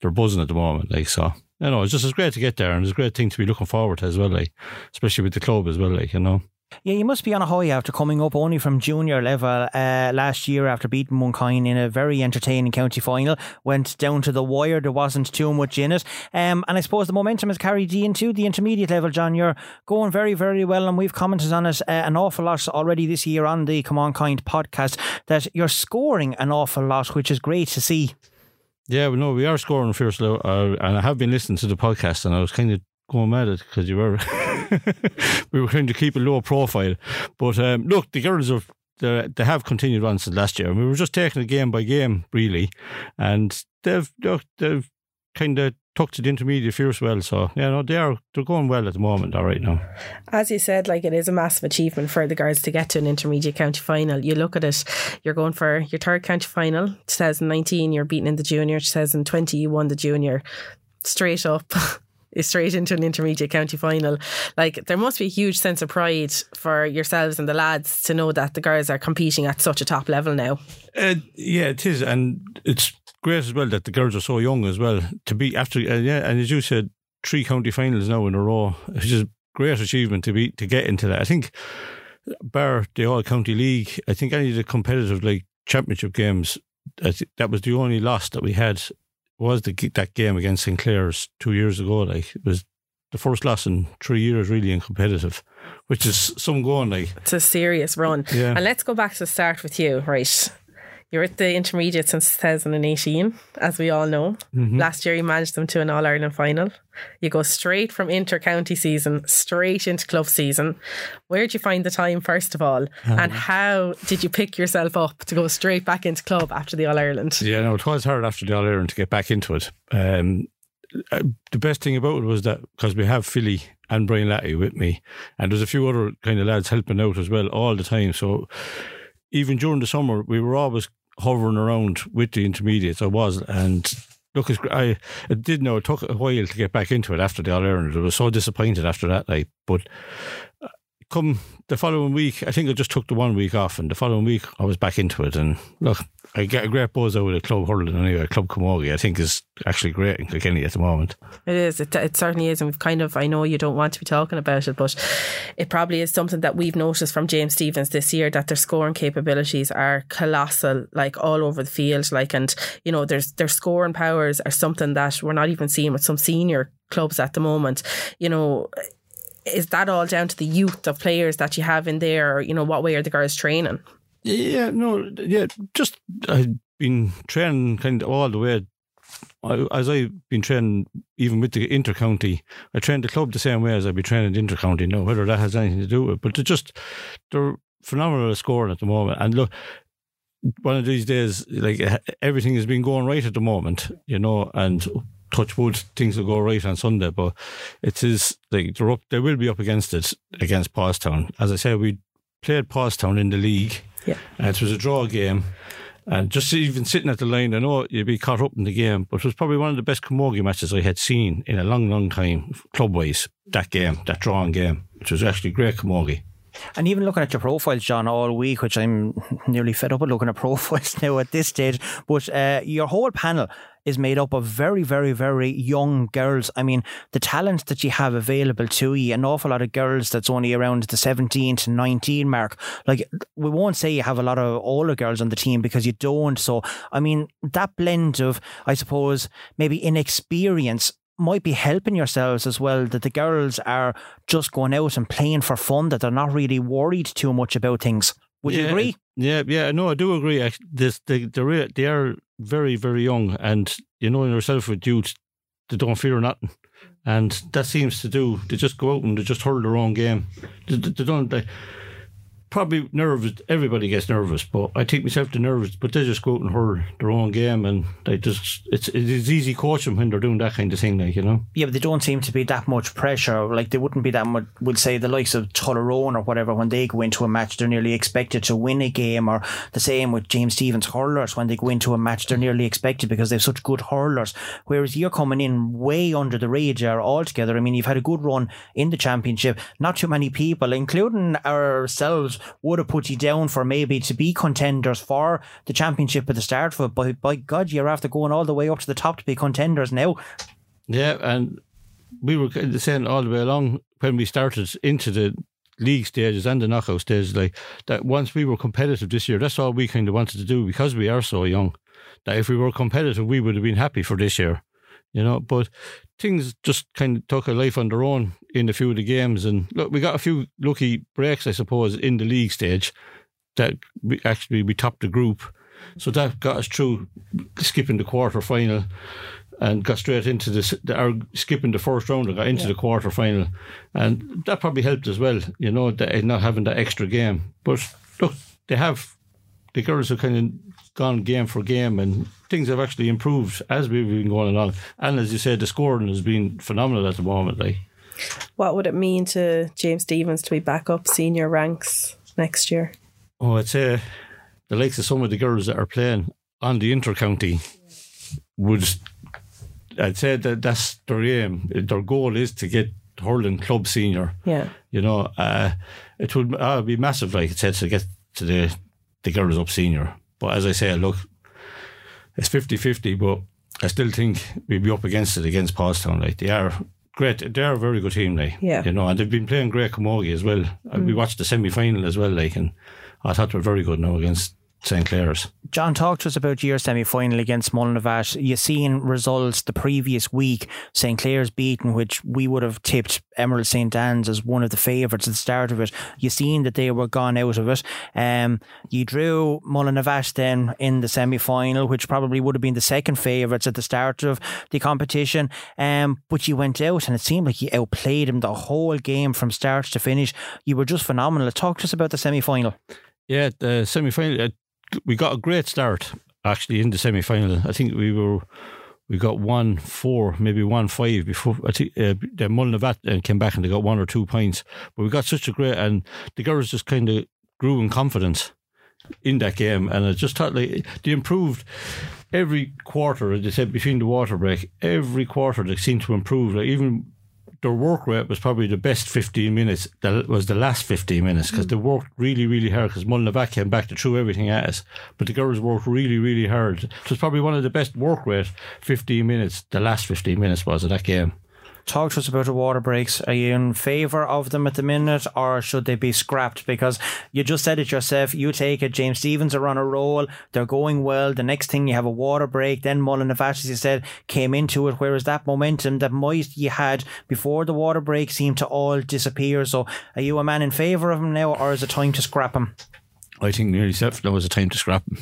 they're buzzing at the moment, like so you know, it's just it's great to get there, and it's a great thing to be looking forward to as well, like especially with the club as well, like you know. Yeah, you must be on a high after coming up only from junior level uh, last year after beating Mooncoin in a very entertaining county final. Went down to the wire, there wasn't too much in it. Um, and I suppose the momentum has carried you into the intermediate level, John. You're going very, very well, and we've commented on it uh, an awful lot already this year on the Come On Kind podcast that you're scoring an awful lot, which is great to see. Yeah, well, no, we are scoring fiercely, uh, and I have been listening to the podcast, and I was kind of going mad at because you were we were trying to keep a low profile. But um, look, the girls are they have continued on since last year. We were just taking it game by game, really, and they've they've kind of tucked to the intermediate fierce well. So yeah, no, they are they're going well at the moment. All right now. As you said, like it is a massive achievement for the girls to get to an intermediate county final. You look at it, you're going for your third county final. 2019, you're beating in the junior. 2020, you won the junior. Straight up. straight into an intermediate county final. Like there must be a huge sense of pride for yourselves and the lads to know that the girls are competing at such a top level now. Uh, yeah, it is, and it's great as well that the girls are so young as well to be after. Uh, yeah, and as you said, three county finals now in a row. It's just great achievement to be to get into that. I think, bar the All County League, I think any of the competitive like championship games, that was the only loss that we had was the that game against St Clair's two years ago. Like it was the first loss in three years, really, in competitive, which is some going like. It's a serious run. Yeah. And let's go back to the start with you, right? You're at the intermediate since 2018, as we all know. Mm-hmm. Last year, you managed them to an All Ireland final. You go straight from inter county season straight into club season. Where did you find the time, first of all? Um, and how did you pick yourself up to go straight back into club after the All Ireland? Yeah, no, it was hard after the All Ireland to get back into it. Um, uh, the best thing about it was that because we have Philly and Brian Latty with me, and there's a few other kind of lads helping out as well all the time. So even during the summer, we were always hovering around with the intermediates. I was, and look, I, did know it took a while to get back into it after the All Ireland. I was so disappointed after that night, but come the following week, I think I just took the one week off, and the following week I was back into it. And look, I get a great buzz out of the club hurling anyway. Club Camogie, I think, is actually great in Kilkenny at the moment. It is. It, it certainly is. And we've kind of, I know you don't want to be talking about it, but it probably is something that we've noticed from James Stephens this year that their scoring capabilities are colossal, like all over the field. Like, and, you know, there's their scoring powers are something that we're not even seeing with some senior clubs at the moment. You know, is that all down to the youth of players that you have in there? Or, you know, what way are the girls training? Yeah, no, yeah, just I've been training kind of all the way. As I've been training, even with the intercounty, I trained the club the same way as I'd be training the intercounty. Now, whether that has anything to do with it, but they're just they're phenomenal scoring at the moment. And look, one of these days, like everything has been going right at the moment, you know, and touch wood, things will go right on Sunday. But it is like they're up, they will be up against it against Paulstown. As I said, we played Paulstown in the league. Yeah. And it was a draw game. And just even sitting at the line, I know you'd be caught up in the game, but it was probably one of the best Camogie matches I had seen in a long, long time, club wise, that game, that drawing game, which was actually great Camogie. And even looking at your profiles, John, all week, which I'm nearly fed up with looking at profiles now at this stage, but uh, your whole panel is made up of very, very, very young girls. I mean, the talent that you have available to you, an awful lot of girls that's only around the 17 to 19 mark. Like, we won't say you have a lot of older girls on the team because you don't. So, I mean, that blend of, I suppose, maybe inexperience might be helping yourselves as well that the girls are just going out and playing for fun, that they're not really worried too much about things. Would yeah, you agree? Yeah, yeah, no, I do agree. This, they, they're, they are very, very young, and you know in yourself with youth, they don't fear nothing, and that seems to do. They just go out and they just hurl their own game. They, they don't. They, probably nervous. Everybody gets nervous, but I take myself to nervous. But they just go out and hurl their own game, and they just it's it's easy coaching when they're doing that kind of thing, like you know. Yeah, but they don't seem to be that much pressure. Like they wouldn't be that much. Would say the likes of Tullaroan or whatever when they go into a match, they're nearly expected to win a game. Or the same with James Stephens hurlers when they go into a match, they're nearly expected because they've such good hurlers. Whereas you're coming in way under the radar altogether. I mean, you've had a good run in the championship. Not too many people, including ourselves would have put you down for maybe to be contenders for the championship at the start of it. But by God, you're after going all the way up to the top to be contenders now. Yeah, and we were saying all the way along when we started into the league stages and the knockout stages, like that once we were competitive this year, that's all we kind of wanted to do because we are so young. That if we were competitive, we would have been happy for this year, you know. But things just kind of took a life on their own in a few of the games. And look, we got a few lucky breaks, I suppose, in the league stage that we actually we topped the group. So that got us through skipping the quarter final and got straight into this, or skipping the first round and got into yeah. the quarter final. And that probably helped as well, you know, that, not having that extra game. But look, they have the girls have kind of gone game for game, and things have actually improved as we've been going along. And as you said, the scoring has been phenomenal at the moment. Like, What would it mean to James Stephens to be back up senior ranks next year? oh, I'd say the likes of some of the girls that are playing on the inter-county would, I'd say that that's their aim. Their goal is to get hurling club senior. Yeah. You know, uh, it would uh, be massive, like I said, to get to the the girls up senior. But as I say, look, it's 50-50, but I still think we'd be up against it against Paulstown. Like they are great, they are a very good team. Like Yeah. you know, and they've been playing great camogie as well. Uh, We watched the semi final as well, like, and I thought they were very good now against St Clair's. John, talk to us about your semi final against Mullinavat. You seen results the previous week, St Clair's beaten, which we would have tipped Emerald St Anne's as one of the favourites at the start of it. You seen that they were gone out of it. Um, you drew Mullinavat then in the semi final, which probably would have been the second favourites at the start of the competition. Um, but you went out and it seemed like you outplayed them the whole game from start to finish. You were just phenomenal. Talk to us about the semi final. Yeah, the semi final. We got a great start actually in the semi final. I think we were we got one four, maybe one five before. I think uh, the Mullinavat uh, came back and they got one or two points. But we got such a great and the girls just kind of grew in confidence in that game, and I just thought like they improved every quarter. As they said between the water break, every quarter they seemed to improve. Like even their work rate was probably the best 15 minutes that was the last 15 minutes because they hmm. worked really really hard because Mullinavat came back to throw everything at us but the girls worked really really hard. It was probably one of the best work rate 15 minutes the last 15 minutes was of that game talk to us about the water breaks. Are you in favour of them at the minute, or should they be scrapped? Because you just said it yourself. You take it. James Stephens are on a roll. They're going well. The next thing you have a water break. Then Mullinavat, as you said, came into it. Whereas that momentum that might you had before the water break seemed to all disappear. So, are you a man in favour of them now, or is it time to scrap them? I think nearly self now was a time to scrap them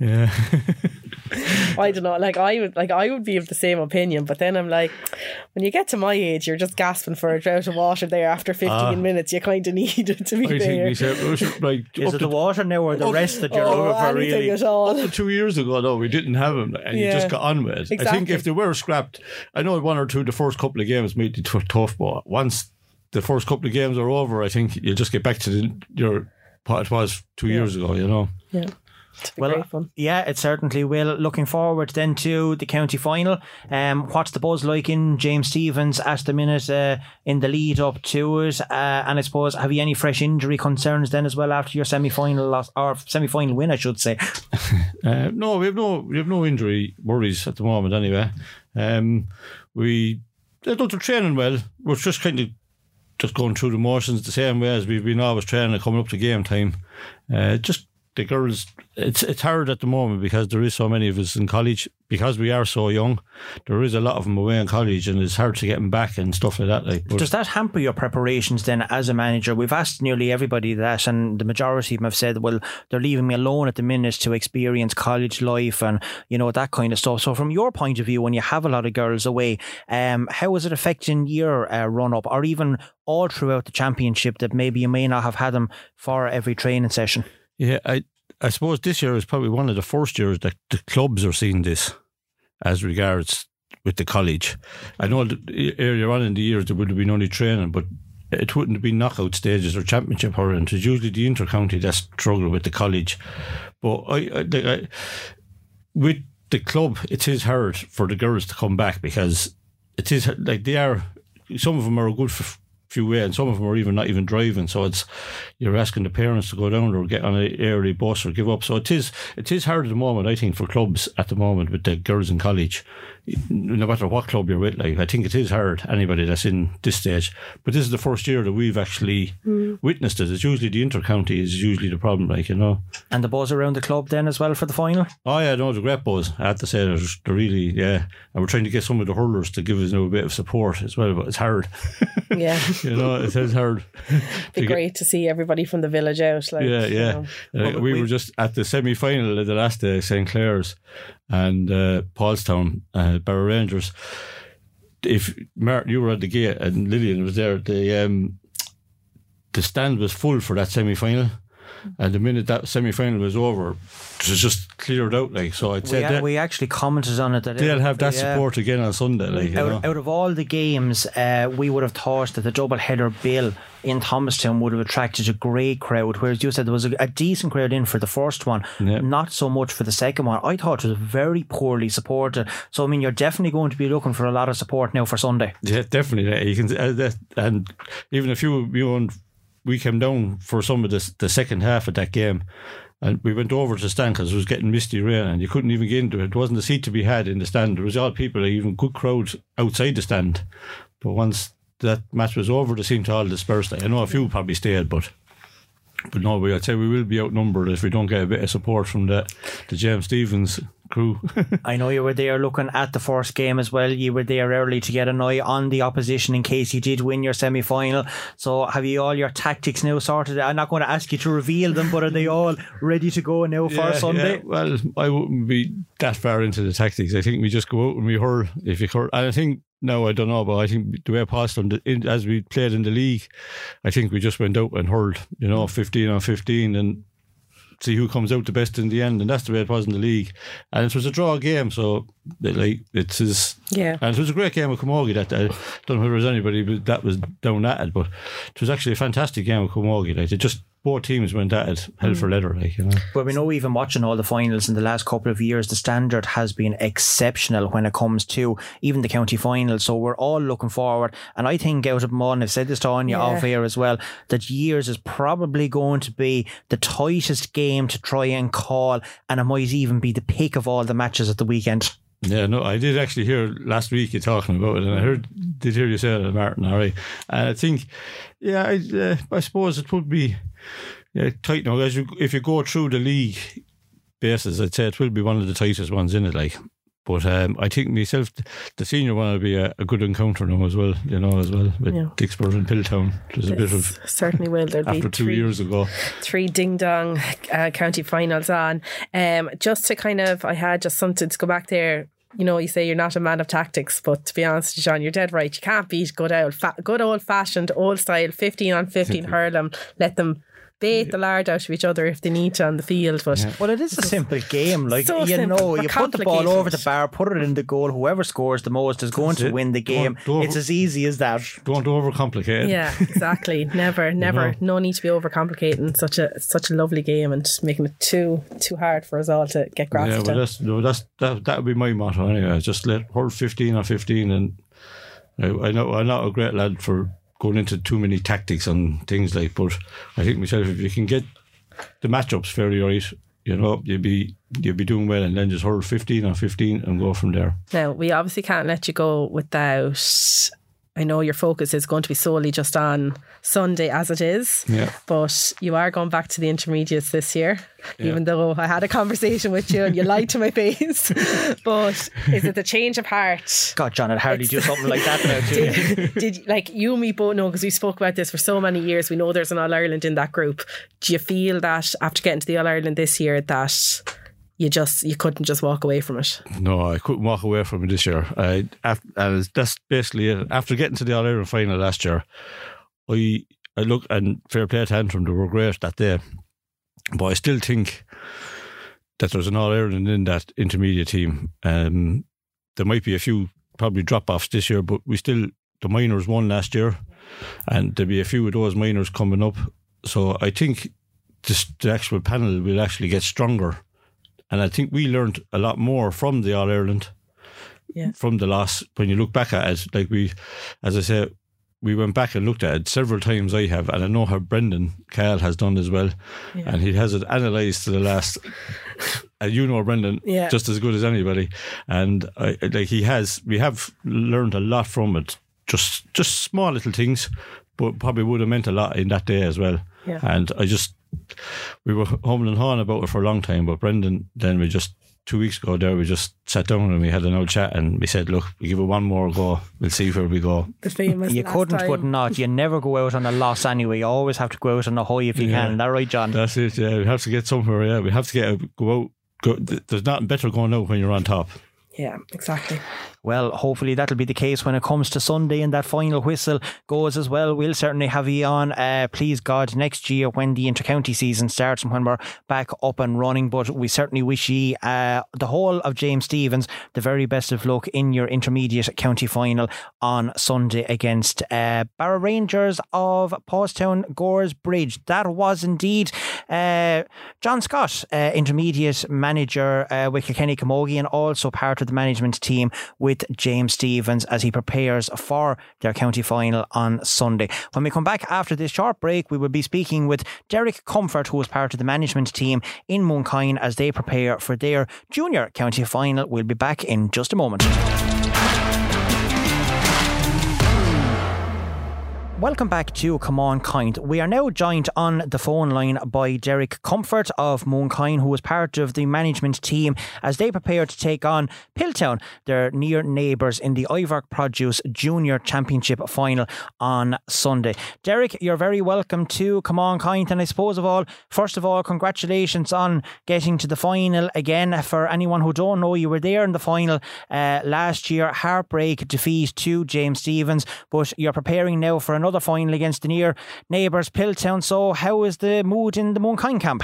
yeah I don't know. Like I would, like I would be of the same opinion, but then I'm like, when you get to my age, you're just gasping for a drought of water there after 15 Ah. minutes. You kind of need it to be I think there. we said we should, like Is it to the water now, or the rest that you're oh, over for? Really? at all. Up to two years ago, no, we didn't have them, and you just got on with it. I think if they were scrapped, I know one or two, the first couple of games made it tough, but once the first couple of games are over, I think you just get back to the, your what it was two years ago. You know, Yeah. It'd Well, great fun. Yeah, it certainly will. Looking forward then to the county final. Um, what's the buzz like in James Stephens at the minute uh, in the lead up to it? Uh, and I suppose have you any fresh injury concerns then as well after your semi final loss or semi final win, I should say. uh, no, we have no we have no injury worries at the moment. Anyway, um, we they don't training well. We're just kind of just going through the motions the same way as we've been always training coming up to game time. Uh, just the girls, it's it's hard at the moment because there is so many of us in college. Because we are so young, there is a lot of them away in college, and it's hard to get them back and stuff like that. Like, Does that hamper your preparations then as a manager? We've asked nearly everybody that, and the majority of them have said, well, they're leaving me alone at the minute to experience college life and, you know, that kind of stuff. So, from your point of view, when you have a lot of girls away, um, how is it affecting your uh, run up or even all throughout the championship that maybe you may not have had them for every training session? Yeah, I I suppose this year is probably one of the first years that the clubs are seeing this as regards with the college. I know earlier on in the years there would have been only training, but it wouldn't have been knockout stages or championship hurling. It's usually the inter-county that struggle with the college. But I, I, I with the club, it is hard for the girls to come back because it is like they are. Some of them are good f- few way, and some of them are even not even driving. So it's you're asking the parents to go down or get on an early bus or give up. So it is it is hard at the moment. I think for clubs at the moment with the girls in college, no matter what club you're with, like I think it is hard. Anybody that's in this stage, but this is the first year that we've actually witnessed it. It's usually the inter-county is usually the problem, like you know. And the buzz around the club then as well for the final? Oh yeah, no, the great buzz. I have to say, they're, they're really yeah. And we're trying to get some of the hurlers to give us you know, a bit of support as well, but it's hard. Yeah. you know, it is hard. Be to get- great to see everybody from the village out. Like, yeah, you yeah. know. Uh, Well, we, we- were just at the semi final of the last day, St Clair's and uh, Paulstown, uh, Barrow Rangers. If Martin, you were at the gate and Lillian was there, the um, the stand was full for that semi final. And the minute that semi final was over, it was just cleared out. Like so, I'd We, say a- that we actually commented on it that they'll have that yeah. support again on Sunday. Like you know. Out, out of all the games, uh, we would have thought that the double header bill in Thomastown would have attracted a great crowd. Whereas you said there was a, a decent crowd in for the first one, not so much for the second one. I thought it was very poorly supported. So I mean, you're definitely going to be looking for a lot of support now for Sunday. Yeah, definitely. yeah, You can, uh, that, and even if you you we came down for some of the the second half of that game, and we went over to the stand because it was getting misty rain, and you couldn't even get into it. There wasn't a seat to be had in the stand. There was all people, even good crowds outside the stand. But once that match was over, they seemed to all disperse. I know a few probably stayed, but. But no, we, I'd say we will be outnumbered if we don't get a bit of support from the, the James Stephens crew. I know you were there looking at the first game as well. You were there early to get an eye on the opposition in case you did win your semi final. So have you all your tactics now sorted? I'm not going to ask you to reveal them, but are they all ready to go now for Yeah, Sunday? yeah. Well, I wouldn't be that far into the tactics. I think we just go out and we hurl if you hurl. And I think no, I don't know, but I think the way past on the, in, as we played in the league, I think we just went out and hurled. You know, hmm. fifteen on fifteen and. See who comes out the best in the end, and that's the way it was in the league. And it was a draw game, so it, like it's his Yeah. and it was a great game of Camogie. That I don't know if there was anybody but that was down at it, but it was actually a fantastic game of Camogie. Like it just both teams went at it hell for hmm. leather. Like you know. Well, we know even watching all the finals in the last couple of years, the standard has been exceptional when it comes to even the county finals. So we're all looking forward. And I think out of them all, and I've said this to Anya Yeah. off air as well, that years is probably going to be the tightest game to try and call. And it might even be the pick of all the matches at the weekend. Yeah, no, I did actually hear last week you talking about it, and I heard did hear you say that, Martin. All right, and I think, yeah, I, uh, I suppose it would be yeah, tight now as you if you go through the league basis. I'd say it will be one of the tightest ones in it, like. But um, I think myself, the senior one will be a, a good encounter now as well. You know, as well with Yeah. Dicksboro and Piltown. There's a bit of Certainly will. There'll be after two three, years ago. three ding dong uh, county finals on. Um, just to kind of, I had just something to go back there. You know, you say you're not a man of tactics, but to be honest, John, you're dead right. You can't beat good old, fa- good old fashioned, old style, fifteen on fifteen hurl them. Let them bait the lard out of each other if they need to on the field. But Well, it is a simple game. Like so you simple, know, but you put the ball over the bar, put it in the goal. Whoever scores the most is going to it. win the game. Don't- don't- It's as easy as that. Don't overcomplicate. Yeah, exactly. Never, never. know. No need to be overcomplicating such a such a lovely game and making it too too hard for us all to get grasped. Yeah, well, that's no, that's that that would be my motto anyway. Just let hold fifteen or fifteen, and I, I know I'm not a great lad for going into too many tactics and things like. But I think myself, if you can get the matchups fairly right, you know, you'll be you'll be doing well, and then just hurl fifteen or fifteen and go from there. Now, we obviously can't let you go without. I know your focus is going to be solely just on Sunday as it is, Yeah. but you are going back to the intermediates this year, even though I had a conversation with you and you lied to my face. but is it the change of heart? God, John, I'd hardly do something like that now, too. did, did like you and me both know because we spoke about this for so many years. We know there's an All Ireland in that group. Do you feel that after getting to the All Ireland this year that you just you couldn't just walk away from it? No, I couldn't walk away from it this year. I, af- and that's basically it. After getting to the All Ireland final last year, I I look and fair play to Antrim, they were great that day. But I still think that there's an All Ireland in that intermediate team. Um, there might be a few probably drop offs this year, but we still the minors won last year, and there'll be a few of those minors coming up. So I think the actual panel will actually get stronger. And I think we learned a lot more from the All Ireland, Yeah. from the loss. When you look back at it, like we, as I said, we went back and looked at it several times. I have, and I know how Brendan Kyle has done as well, and he has it analysed to the last. And you know Brendan Yeah. just as good as anybody, and I, like he has. We have learned a lot from it. Just just small little things, but probably would have meant a lot in that day as well. Yeah. And I just we were humming and hawing about it for a long time, but Brendan, then we just two weeks ago there, we just sat down and we had an old chat and we said, look, we give it one more go, we'll see where we go. The famous. You last couldn't, time. could not. You never go out on a loss anyway. You always have to go out on a high if you Yeah. can. Is that right, John? That's it. Yeah, we have to get somewhere. Yeah, we have to get go out. Go, th- there's nothing better going out when you're on top. Yeah, exactly. Well, hopefully that'll be the case when it comes to Sunday and that final whistle goes as well. We'll certainly have you on, uh, please God, next year when the intercounty season starts and when we're back up and running. But we certainly wish ye uh, the whole of James Stephens, the very best of luck in your intermediate county final on Sunday against uh, Barra Rangers of Paulstown Goresbridge. That was indeed uh, John Scott, uh, intermediate manager uh, with Kilkenny Camogie and also part of the management team with James Stephens as he prepares for their county final on Sunday. When we come back after this short break, we will be speaking with Derek Comfort, who is part of the management team in Mooncoin as they prepare for their junior county final. We'll be back in just a moment. Welcome back to Come On Kind. We are now joined on the phone line by Derek Comfort of Mooncoin, who was part of the management team as they prepare to take on Piltown, their near neighbours, in the Ivark Produce Junior Championship final on Sunday. Derek, you're very welcome to Come On Kind. And I suppose of all, first of all, congratulations on getting to the final again. For anyone who don't know, you were there in the final uh, last year. Heartbreak defeat to James Stephens, but you're preparing now for another final against the near neighbours, Piltown. So, how is the mood in the Mooncoin camp?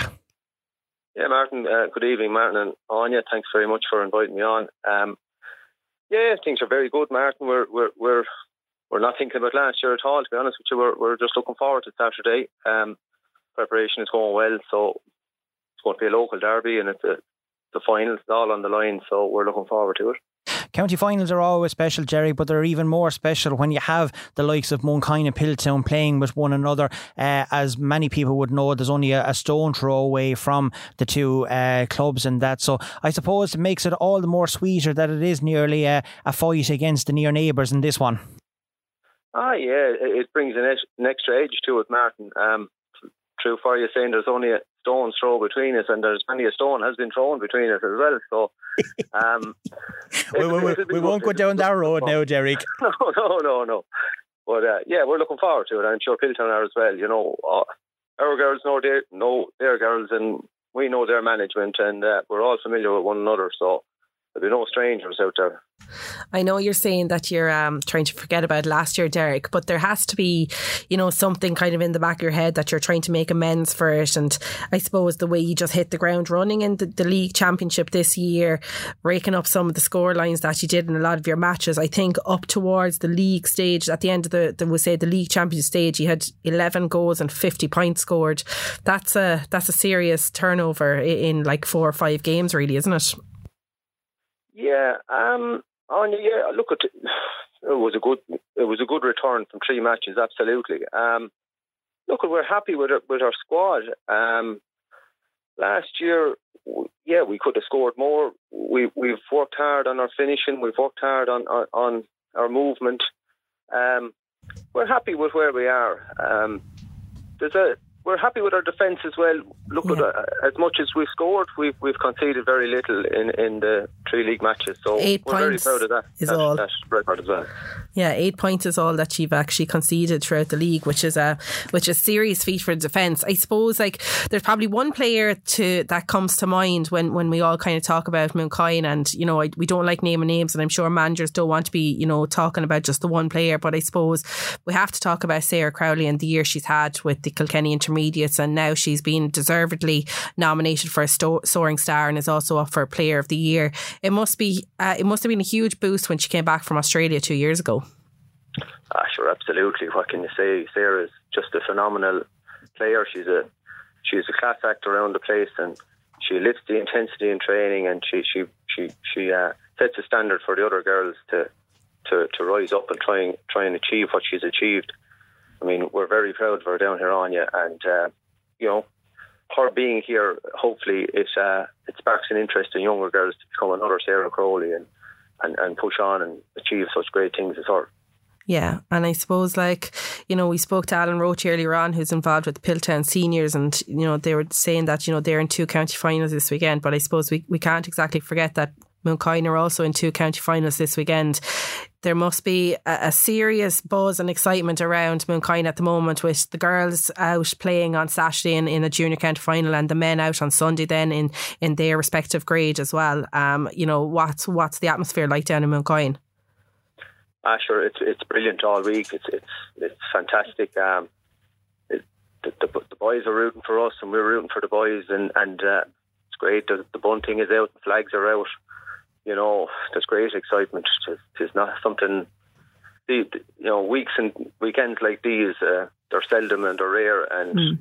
Yeah, Martin. Uh, good evening, Martin and Anya. Thanks very much for inviting me on. Um, yeah, things are very good, Martin. We're we're we're we're not thinking about last year at all. To be honest with you, we're we're just looking forward to Saturday. Um, preparation is going well, so it's going to be a local derby, and it's a, the finals all on the line. So we're looking forward to it. County finals are always special, Jerry, but they're even more special when you have the likes of Mooncoin and Piltown playing with one another. Uh, as many people would know, there's only a, a stone throw away from the two uh, clubs and that. So I suppose it makes it all the more sweeter that it is nearly a, a fight against the near neighbours in this one. Ah, yeah, it brings an, an extra edge to it, Martin. Um, true for you saying there's only a stone's throw between us, and there's plenty of stone has been thrown between us as well. So, um, we, we, we, we won't go down that road now, Derek. no, no, no, no. But uh, yeah, we're looking forward to it. I'm sure Piltown are as well. You know, uh, our girls know their know their girls, and we know their management, and uh, we're all familiar with one another. So there'll be no strangers out there. I know you're saying that you're um, trying to forget about last year, Derek, but there has to be, you know, something kind of in the back of your head that you're trying to make amends for it. And I suppose the way you just hit the ground running in the, the league championship this year, raking up some of the score lines that you did in a lot of your matches, I think up towards the league stage, at the end of the, the we'll say the league championship stage, you had 11 goals and 50 points scored. That's a, that's a serious turnover in, in like four or five games, really, isn't it? Yeah, um, on yeah, look at it was a good it was a good return from three matches, absolutely. Um, look, we're happy with our, with our squad. Um, last year, yeah, we could have scored more. We we've worked hard on our finishing. We've worked hard on on, on our movement. Um, we're happy with where we are. Um, there's a we're happy with our defence as well. Look, yeah. at, uh, as much as we've scored, we've we've conceded very little in, in the three league matches. So eight we're very proud of that. Is that, all. that record as well. Yeah, eight points is all that you've actually conceded throughout the league, which is a which is serious feat for defence. I suppose like there's probably one player to that comes to mind when when we all kind of talk about Mooncoin, and you know I, we don't like naming names, and I'm sure managers don't want to be you know talking about just the one player, but I suppose we have to talk about Sarah Crowley and the year she's had with the Kilkenny Intermediates, and now she's been deservedly nominated for a sto- soaring star and is also up for Player of the Year. It must be uh, it must have been a huge boost when she came back from Australia two years ago. Ah, sure, absolutely. What can you say? Sarah's just a phenomenal player. She's a she's a class act around the place, and she lifts the intensity in training, and she she she she uh, sets a standard for the other girls to to to rise up and try and try and achieve what she's achieved. I mean, we're very proud of her down here, Anya, and uh, you know, her being here, hopefully, it uh, it sparks an interest in younger girls to become another Sarah Crowley and, and and push on and achieve such great things as her. Yeah, and I suppose like you know we spoke to Alan Roach earlier on, who's involved with Piltown seniors, and you know they were saying that you know they're in two county finals this weekend, but I suppose we, we can't exactly forget that Mooncoin are also in two county finals this weekend. There must be a, a, serious buzz and excitement around Mooncoin at the moment, with the girls out playing on Saturday in, in a junior county final, and the men out on Sunday then in, in their respective grade as well. Um, you know what's what's the atmosphere like down in Mooncoin? Ah, sure, it's it's brilliant all week. It's it's it's fantastic. Um, it, the, the, the boys are rooting for us, and we're rooting for the boys, and and uh, it's great. The, the bunting is out, the flags are out. You know, there's great excitement. It's, not something. You know, weeks and weekends like these, uh, they're seldom and they're rare, and mm.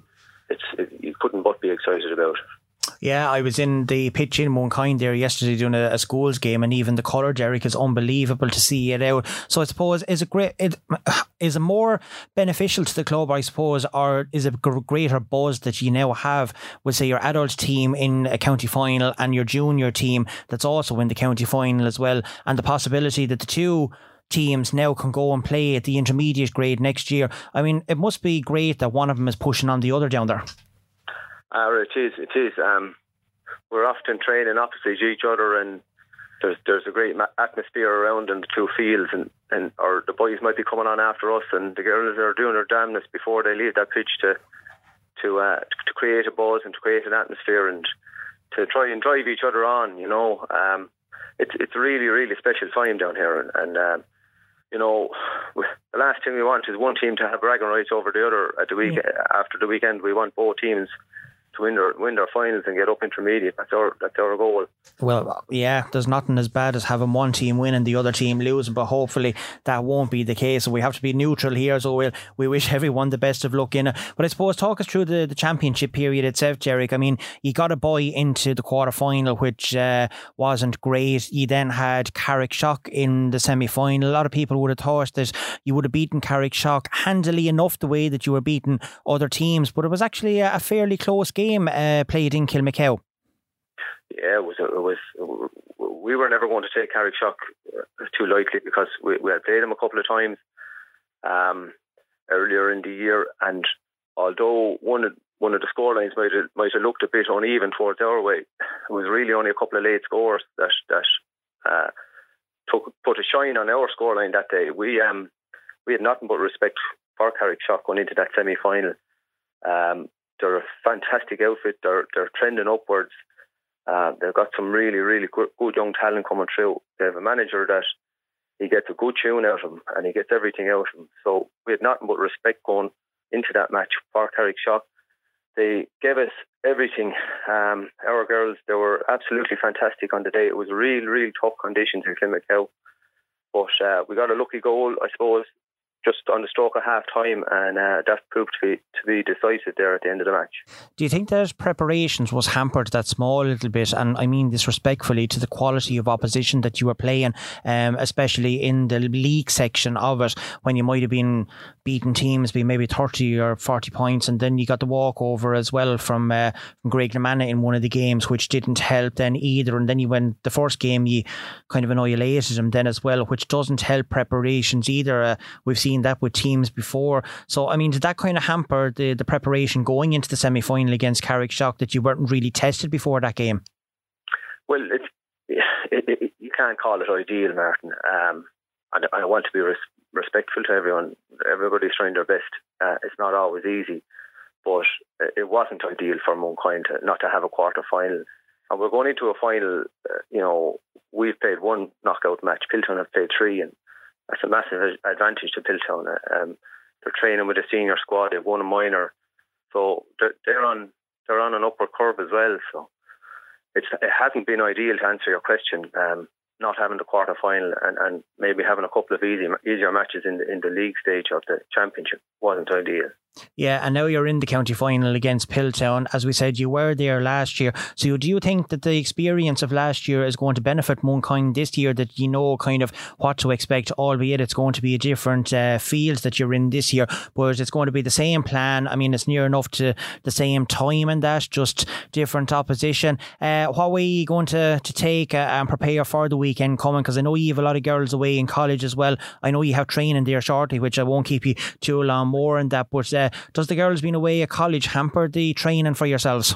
it's it, you couldn't but be excited about it. Yeah, I was in the pitch in Mooncoin there yesterday doing a, a, schools game, and even the colour, Derek, is unbelievable to see it out. So I suppose is a great? It, is it more beneficial to the club, I suppose, or is a greater buzz that you now have with say your adult team in a county final and your junior team that's also in the county final as well, and the possibility that the two teams now can go and play at the intermediate grade next year. I mean, it must be great that one of them is pushing on the other down there. Uh, it is. It is. Um, we're often training opposite each other, and there's there's a great atmosphere around in the two fields, and and or the boys might be coming on after us, and the girls are doing their damnness before they leave that pitch to to uh, to create a buzz and to create an atmosphere and to try and drive each other on. You know, um, it's it's really really special time down here, and. and um, you know, the last thing we want is one team to have bragging rights over the other at the week yeah. after the weekend. We want both teams to win their win their finals and get up intermediate. That's our that's our goal. Well, yeah, there's nothing as bad as having one team win and the other team losing, but hopefully that won't be the case. We have to be neutral here. So we'll, we wish everyone the best of luck in it. But I suppose talk us through the, the championship period itself, Jarek. I mean, you got a boy into the quarter final, which uh, wasn't great. You then had Carrickshock in the semi final. A lot of people would have thought that you would have beaten Carrickshock handily enough the way that you were beating other teams, but it was actually a, a fairly close game game uh, played in Kilmacow? Yeah, it was. It was. We were never going to take Carrickshock uh, too lightly because we, we had played them a couple of times um, earlier in the year, and although one of one of the scorelines might have, might have looked a bit uneven towards our way, it was really only a couple of late scores that that uh, took put a shine on our scoreline that day. We um we had nothing but respect for Carrickshock going into that semi final. Um, they're a fantastic outfit. They're they're trending upwards. Uh, they've got some really really good, good young talent coming through. They have a manager that he gets a good tune out of him and he gets everything out of him. So we had nothing but respect going into that match for Carrickshock. They gave us everything. Um, our girls, they were absolutely fantastic on the day. It was really, really tough conditions in Kilmacow. But uh, we got a lucky goal, I suppose, just on the stroke of half time, and uh, that proved to be to be decisive there at the end of the match. Do you think that preparations was hampered that small little bit? And I mean this respectfully to the quality of opposition that you were playing, um, especially in the league section of it, when you might have been beating teams by maybe thirty or forty points, and then you got the walkover as well from uh, from Graiguenamanagh in one of the games, which didn't help then either. And then you went the first game, you kind of annihilated them then as well, which doesn't help preparations either. Uh, we've seen seen that with teams before. So, I mean, did that kind of hamper the, the preparation going into the semi final against Carrickshock that you weren't really tested before that game? Well, it's, it, it, you can't call it ideal, Martin. Um, and I want to be res- respectful to everyone. Everybody's trying their best. Uh, it's not always easy, but it wasn't ideal for Mooncoin to not to have a quarter final. And we're going into a final. Uh, you know, we've played one knockout match. Piltown have played three, and that's a massive advantage to Piltown. Um, they're training with a senior squad. They've won a minor, so they're, they're on they're on an upward curve as well. So it's it hasn't been ideal to answer your question. Um, not having the quarter final and, and maybe having a couple of easy easier matches in the in the league stage of the championship wasn't ideal. Yeah, and now you're in the county final against Piltown. As we said, you were there last year. So do you think that the experience of last year is going to benefit Mooncoin this year? That you know kind of what to expect, albeit it's going to be a different uh, field that you're in this year, but it's going to be the same plan. I mean, it's near enough to the same time and that, just different opposition. Uh, what are you going to, to take uh, and prepare for the weekend coming? Because I know you have a lot of girls away in college as well. I know you have training there shortly, which I won't keep you too long more in that, but uh, does the girls being away at college hamper the training for yourselves?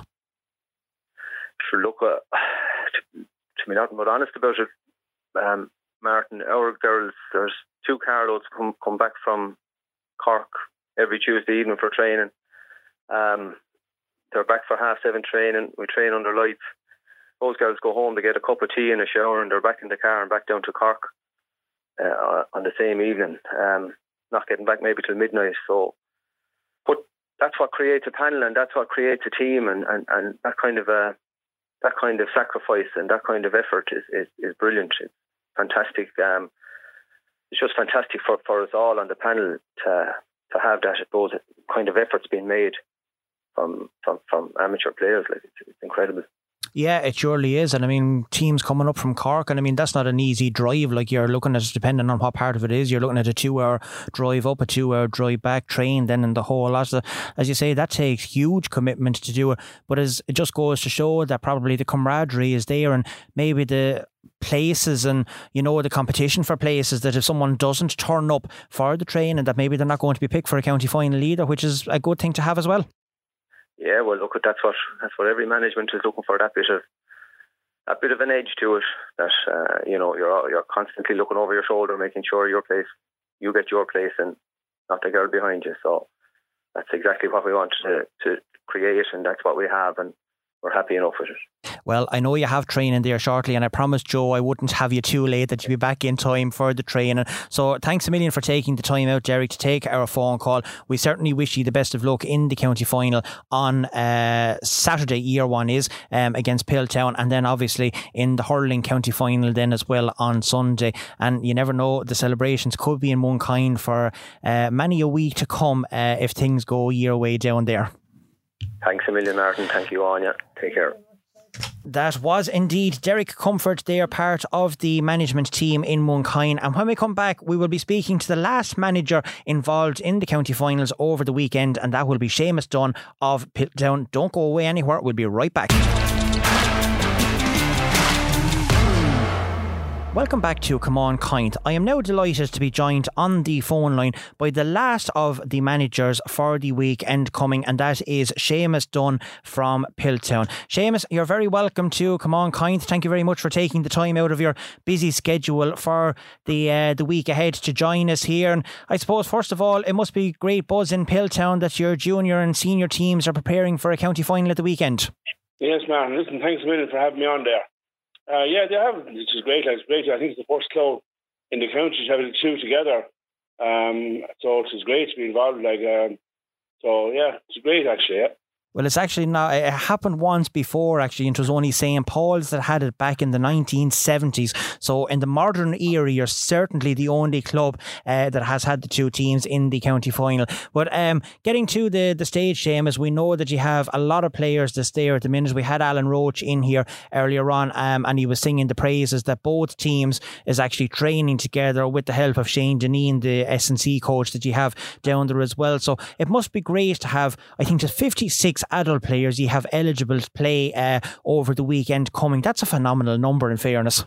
Look, uh, to, to be nothing but honest about it, um, Martin, our girls, there's two carloads come, come back from Cork every Tuesday evening for training. Um, they're back for half seven training. We train under lights. Those girls go home to get a cup of tea and a shower, and they're back in the car and back down to Cork. uh, on the same evening. Um, not getting back maybe till midnight. So, that's what creates a panel, and that's what creates a team, and, and, and that kind of a that kind of sacrifice and that kind of effort is is, is brilliant. It's fantastic. Um, it's just fantastic for, for us all on the panel to to have that those kind of efforts being made from from, from amateur players. Like it's, it's incredible. Yeah, it surely is. And I mean, teams coming up from Cork, and I mean, that's not an easy drive. Like you're looking at, depending on what part of it is, you're looking at a two hour drive up, a two hour drive back, train, then in the whole lot. So, as you say, that takes huge commitment to do it. But as it just goes to show that probably the camaraderie is there and maybe the places and you know the competition for places that if someone doesn't turn up for the train and that maybe they're not going to be picked for a county final either which is a good thing to have as well yeah, well, look, that's what that's what every management is looking for. That bit of a bit of an edge to it. That uh, you know, you're you're constantly looking over your shoulder, making sure your place, you get your place, and not the girl behind you. So that's exactly what we want to to create, and that's what we have, and we're happy enough with it. Well, I know you have training there shortly, and I promised Joe I wouldn't have you too late, that you'd be back in time for the training. So thanks a million for taking the time out, Derek, to take our phone call. We certainly wish you the best of luck in the county final on uh, Saturday, year one is, um, against Piltown, and then obviously in the hurling county final then as well on Sunday. And you never know, the celebrations could be in one kind for uh, many a week to come uh, if things go your way down there. Thanks a million, Martin. Thank you, Anya. Take care. That was indeed Derek Comfort. They are part of the management team in Mooncoin. And when we come back, we will be speaking to the last manager involved in the county finals over the weekend, and that will be Seamus Dunn of Piltown. Don't go away anywhere. We'll be right back. Welcome back to Come On Kind. I am now delighted to be joined on the phone line by the last of the managers for the weekend coming, and that is Seamus Dunn from Piltown. Seamus, you're very welcome to Come On Kind. Thank you very much for taking the time out of your busy schedule for the uh, the week ahead to join us here. And I suppose first of all, it must be great buzz in Piltown that your junior and senior teams are preparing for a county final at the weekend. Yes, Martin. Listen, thanks a million for having me on there. Uh, yeah, they have, is great. It's great. I think it's the first club in the country to have the two together. Um, so it's great to be involved. Like, um, so yeah, it's great actually. Yeah. Well, it's actually now, It happened once before, actually, and it was only St. Paul's that had it back in the 1970s. So, in the modern era, you're certainly the only club uh, that has had the two teams in the county final. But um, getting to the, the stage, Seamus, we know that you have a lot of players that's there at the minute. We had Alan Roach in here earlier on, um, and he was singing the praises that both teams is actually training together with the help of Shane Deneen, the S&C coach that you have down there as well. So, it must be great to have, I think, just 56 adult players you have eligible to play uh, over the weekend coming. That's a phenomenal number, in fairness.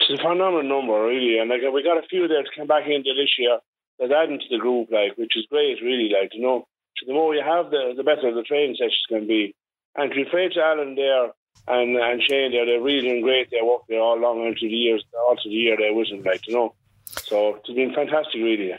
It's a phenomenal number, really, and like we got a few there to come back into this year that adding to the group, like which is great, really. Like you know, so the more you have, the the better the training sessions can be. And to be fair to Alan there and and Shane there, they're really doing great. They work there all along into the years, all through the year there with like you know. So it's been fantastic, really.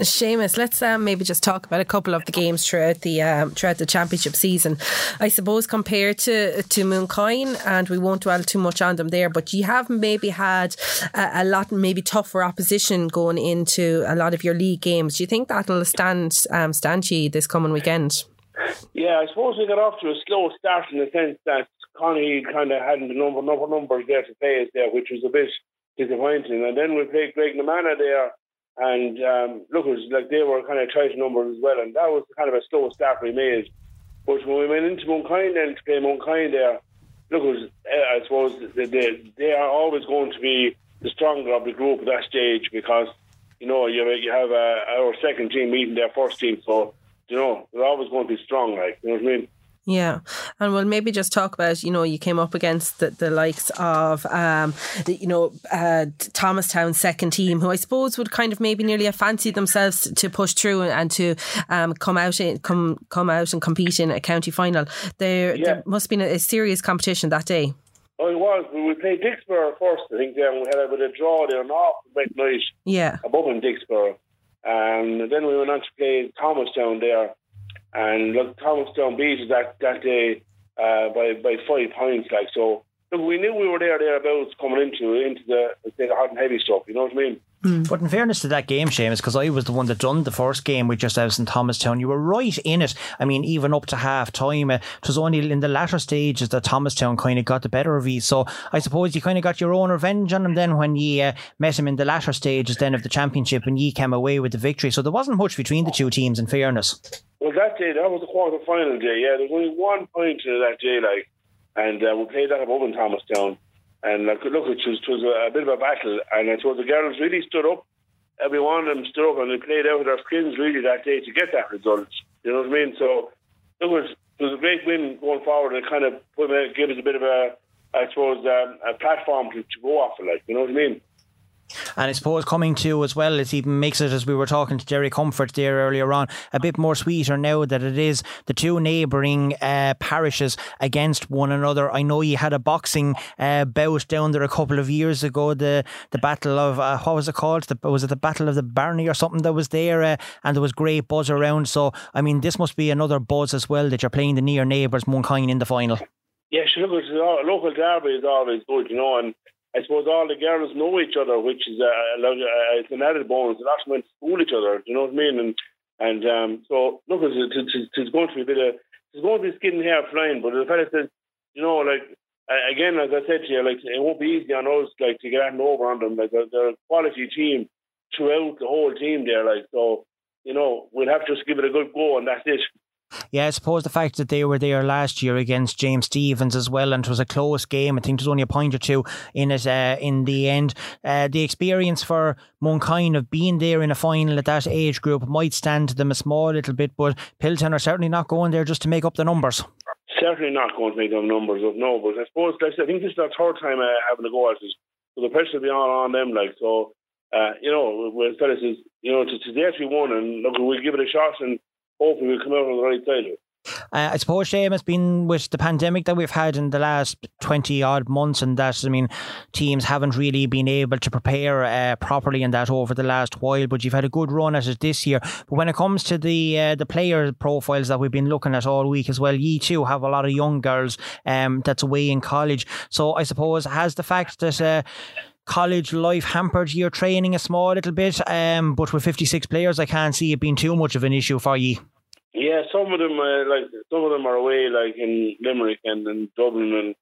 Seamus, let's um, maybe just talk about a couple of the games throughout the um, throughout the championship season. I suppose compared to to Mooncoin, and we won't dwell too much on them there, but you have maybe had a, a, lot maybe tougher opposition going into a lot of your league games. Do you think that'll stand um, stand you this coming weekend? Yeah, I suppose we got off to a slow start in the sense that Connie kind of hadn't the number number numbers there to play us there, which was a bit disappointing. And then we played Graiguenamanagh there and um, look, it was like they were kind of tight numbers as well, and that was kind of a slow start we made. But when we went into Mooncoin then to play Mooncoin there, look, was, uh, I suppose they, they they are always going to be the stronger of the group at that stage because you know you you have a, our second team meeting their first team, so you know they're always going to be strong. Like you know what I mean. Yeah, and we'll maybe just talk about you know you came up against the, the likes of um, the, you know uh, Thomastown second team who I suppose would kind of maybe nearly have fancied themselves to push through and to um, come out in, come come out and compete in a county final. There yeah. there must have been a, a, serious competition that day. Oh, it was. We played Dicksboro first, I think. Then we had a bit of draw there, an awful big night. Yeah, above in Dicksboro, and then we went on to play Thomastown there and look, Thomastown beat us that that day uh, by by five points. Like so, look, we knew we were there thereabouts coming into into the the hot and heavy stuff. You know what I mean? But in fairness to that game, Seamus, because I was the one that done the first game with just yourselves in Thomastown, you were right in it. I mean, even up to half time, uh, it was only in the latter stages that Thomastown kind of got the better of you. So I suppose you kind of got your own revenge on him then when you uh, met him in the latter stages then of the championship and ye came away with the victory. So there wasn't much between the two teams, in fairness. Well, that day, that was the quarter final day. Yeah, there's only one point to that day, like, and uh, we played that above in Thomastown. And like, look, it was, it was a, bit of a battle. And I suppose the girls really stood up. Every one of them stood up and they played out of their skins really that day to get that result. You know what I mean? So it was it was a great win going forward and it kind of gave us a bit of a, I suppose, um, a platform to, to go off of, like, you know what I mean? And I suppose coming to as well, it even makes it, as we were talking to Jerry Comfort there earlier on, a bit more sweeter now that it is the two neighbouring uh, parishes against one another. I know you had a boxing uh, bout down there a couple of years ago, the the Battle of, uh, what was it called? The, was it the Battle of the Barney or something that was there? Uh, and there was great buzz around. So, I mean, this must be another buzz as well that you're playing the near neighbours, Mooncoin, in the final. Yeah, sure, look, local derby is always good, you know, and I suppose all the girls know each other, which is a, a, it's an added bonus. A lot of them went to school each other, you know what I mean? And and um, so look, it's, it's, it's going to be a bit of it's going to be skin and hair flying. But the fella says, you know, like again, as I said to you, like it won't be easy on us, like to get out over on them. Like they're, they're a quality team throughout the whole team there. Like so, you know, we'll have to just give it a good go, and that's it. Yeah, I suppose the fact that they were there last year against James Stephens as well, and it was a close game. I think there was only a point or two in it uh, in the end. Uh, the experience for Mooncoin of being there in a final at that age group might stand to them a small little bit, but Piltown are certainly not going there just to make up the numbers. Certainly not going to make them numbers up, no. But I suppose I think this is their third time uh, having to go at so the pressure will be all on them. Like so, uh, you know, when fellas is you know to, to the actually won, and look, we'll give it a shot and hopefully we'll come out on the right side of it. Uh, I suppose, Shane, has been with the pandemic that we've had in the last 20 odd months, and that, I mean, teams haven't really been able to prepare uh, properly in that over the last while, but you've had a good run at it this year. But when it comes to the uh, the player profiles that we've been looking at all week as well, ye too have a lot of young girls um, that's away in college. So I suppose, has the fact that uh, college life hampered your training a small little bit. Um, but with 56 players, I can't see it being too much of an issue for you. Yeah, some of them uh, like some of them are away, like in Limerick and in Dublin, and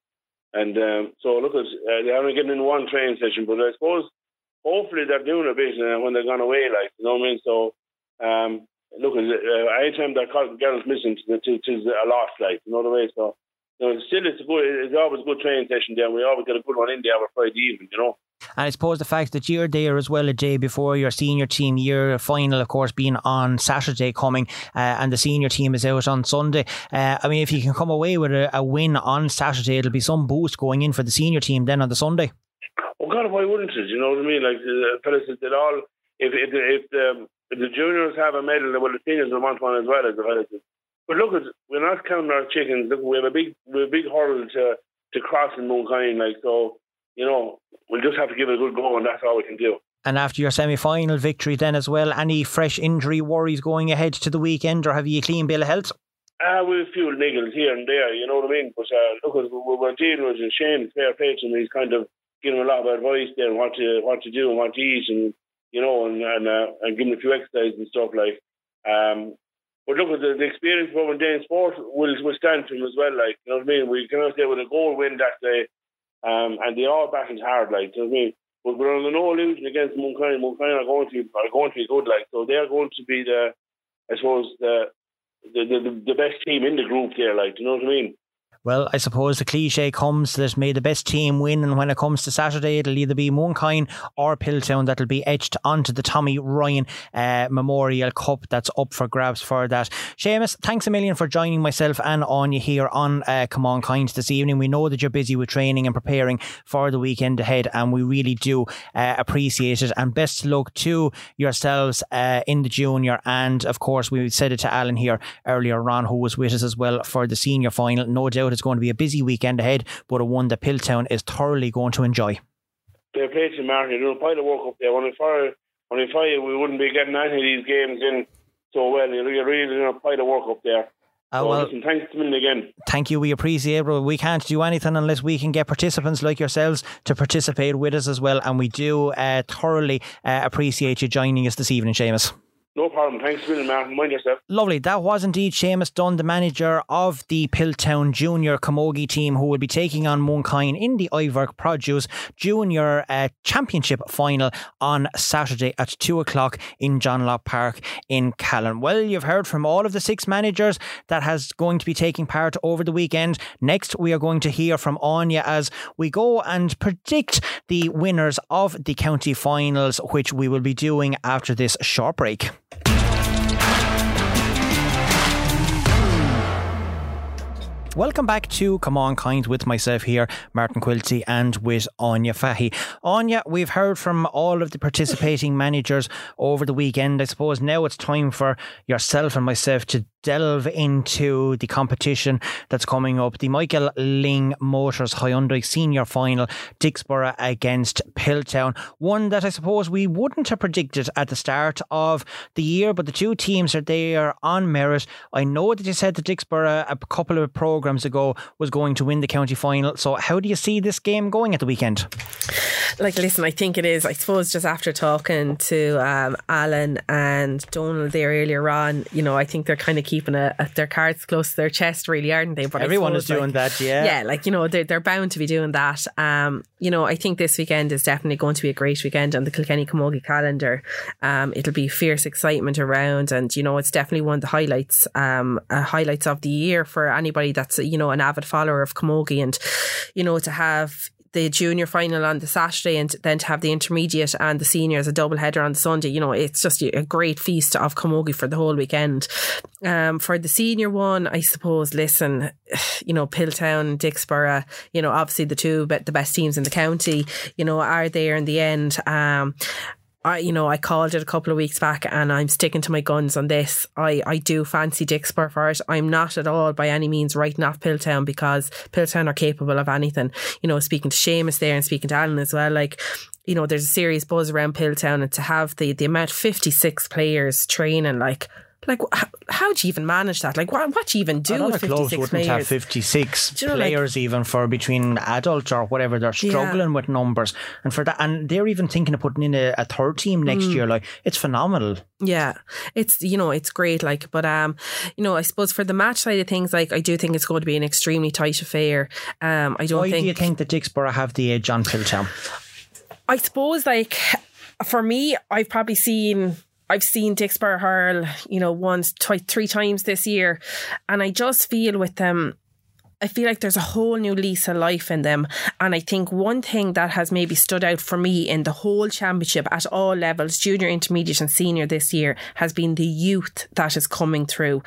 and um, so look at uh, they haven't getting in one training session, but I suppose hopefully they're doing a bit uh, when they're gone away, like you know what I mean. So um, look, uh, anytime that girls missing, it is a loss, like you know the way. So you know, still it's a good, it's always a good training session there. We always get a good one in there on Friday evening, you know. And I suppose the fact that you're there as well a day before your senior team year final, of course, being on Saturday coming, uh, and the senior team is out on Sunday. Uh, I mean, if you can come away with a, a, win on Saturday, it'll be some boost going in for the senior team then on the Sunday. Oh God, why wouldn't it? You know what I mean? Like the fellas did all. If if if the, if the juniors have a medal, well, the seniors will want one as well as the fellas. But look, we're not counting our chickens. Look, we have a big we have a big hurdle to to cross in Mooncoin, like so you know, we'll just have to give it a good go, and that's all we can do. And after your semi final victory, then as well, any fresh injury worries going ahead to the weekend, or have you a clean bill of health? Uh, we have a few niggles here and there, you know what I mean? But uh, look, we're dealing with Shane, fair play to him. He's kind of giving a lot of advice there on what to what to do and what to eat, and you know, and and, uh, and giving a few exercises and stuff like. Um, but look, the, the experience from Dane Sport will will stand to him as well. Like you know what I mean? We cannot say with a goal win that day um, and they all battled hard, like, you know what I mean? But we're under no illusion against Mooncoin. Mooncoin are going to are going to be good, like, so they're going to be the, I suppose, the the, the, the best team in the group there, like, you know what I mean? Well, I suppose the cliche comes that may the best team win, and when it comes to Saturday, it'll either be Mooncoin or Piltown that'll be etched onto the Tommy Ryan uh, Memorial Cup that's up for grabs for that. Seamus, thanks a million for joining myself and Anya here on uh, Come On Kind this evening. We know that you're busy with training and preparing for the weekend ahead, and we really do uh, appreciate it. And best luck to yourselves uh, in the junior, and of course, we said it to Alan here earlier on, who was with us as well for the senior final. No doubt it's going to be a busy weekend ahead, but a one that Piltown is thoroughly going to enjoy. They're playing to Martin. They're doing a pile of work up there. When we fire, when we fire, we wouldn't be getting any of these games in so well. You're really doing a pile of work up there. Uh, so well- listen, thanks a again. Thank you. We appreciate it. We can't do anything unless we can get participants like yourselves to participate with us as well. And we do uh, thoroughly uh, appreciate you joining us this evening, Seamus. No problem. Thanks Martin. Mind yourself. Lovely. That was indeed Seamus Dunn, the manager of the Piltown Junior Camogie team, who will be taking on Mooncoin in the Iverk Produce Junior uh, Championship final on Saturday at 2 o'clock in John Locke Park in Callan. Well, you've heard from all of the six managers that has going to be taking part over the weekend. Next, we are going to hear from Anya as we go and predict the winners of the county finals, which we will be doing after this short break. Welcome back to Come On Kind with myself here, Martin Quilty, and with Anya Fahy. Anya, we've heard from all of the participating managers over the weekend. I suppose now it's time for yourself and myself to delve into the competition that's coming up. The Michael Lyng Motors Hyundai Senior Final, Dicksboro against Piltown. One that I suppose we wouldn't have predicted at the start of the year, but the two teams are there on merit. I know that you said that Dicksboro a couple of programs ago was going to win the county final. So how do you see this game going at the weekend? Like, listen, I think it is. I suppose just after talking to um, Alan and Donald there earlier on, you know, I think they're kind of keeping a, a, their cards close to their chest, really, aren't they? But Everyone is doing like, that, yeah. Yeah, like, you know, they're, they're bound to be doing that. Um, you know, I think this weekend is definitely going to be a great weekend on the Kilkenny Camogie calendar. Um, it'll be fierce excitement around, and, you know, it's definitely one of the highlights, um, uh, highlights of the year for anybody that's, you know, an avid follower of Camogie. And, you know, to have the junior final on the Saturday and then to have the intermediate and the seniors a double header on the Sunday. You know, it's just a great feast of camogie for the whole weekend. Um, for the senior one, I suppose, listen, you know, Piltown, Dicksboro, you know, obviously the two but the best teams in the county, you know, are there in the end. Um, I, you know, I called it a couple of weeks back and I'm sticking to my guns on this. I, I do fancy Dicksboro for it. I'm not at all by any means writing off Piltown because Piltown are capable of anything. You know, speaking to Seamus there and speaking to Alan as well, like, you know, there's a serious buzz around Piltown and to have the, the amount 56 players training, like, like how, how do you even manage that? Like what what do you even do Other with clubs 56 wouldn't have players? 56 you know, like- players even for between adults or whatever. They're Yeah. struggling with numbers. And for that, and they're even thinking of putting in a, a third team next Mm. year. Like, it's phenomenal. Yeah, it's you know it's great. Like, but um, you know, I suppose for the match side of things, like I do think it's going to be an extremely tight affair. Um, I don't Why think do you think that Dicksboro have the edge on Piltown? I suppose like for me, I've probably seen I've seen Dicksboro hurl, you know, once, twice, three times this year, and I just feel with them. I feel like there's a whole new lease of life in them. And I think one thing that has maybe stood out for me in the whole championship at all levels, junior, intermediate, and senior this year, has been the youth that is coming through.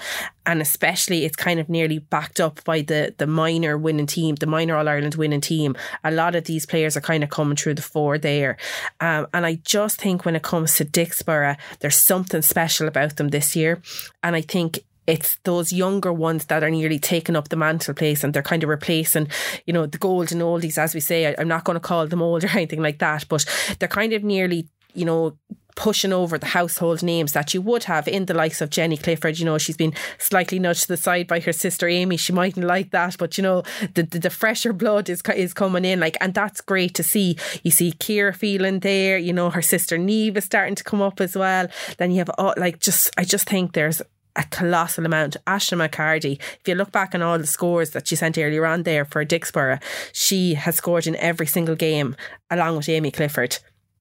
And especially it's kind of nearly backed up by the the minor winning team, the minor All Ireland winning team. A lot of these players are kind of coming through the four there. Um, and I just think when it comes to Dicksboro, there's something special about them this year. And I think it's those younger ones that are nearly taking up the mantle place and they're kind of replacing, you know, the golden oldies, as we say. I, I'm not going to call them old or anything like that, but they're kind of nearly, you know, pushing over the household names that you would have in the likes of Jenny Clifford. You know, she's been slightly nudged to the side by her sister Amy. She mightn't like that, but you know, the the, the fresher blood is is coming in. Like, and that's great to see. You see Kira feeling there. You know, her sister Neve is starting to come up as well. Then you have oh, like just I just think there's a colossal amount. Ashton McCarty, if you look back on all the scores that she sent earlier on there for Dicksboro, she has scored in every single game along with Amy Clifford.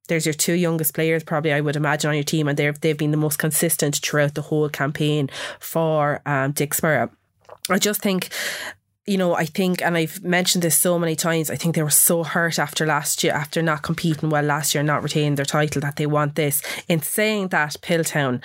There's your two youngest players, probably I would imagine, on your team, and they've they've been the most consistent throughout the whole campaign for um, Dicksboro. I just think you know, I think, and I've mentioned this so many times, I think they were so hurt after last year, after not competing well last year, not retaining their title, that they want this. In saying that, Piltown,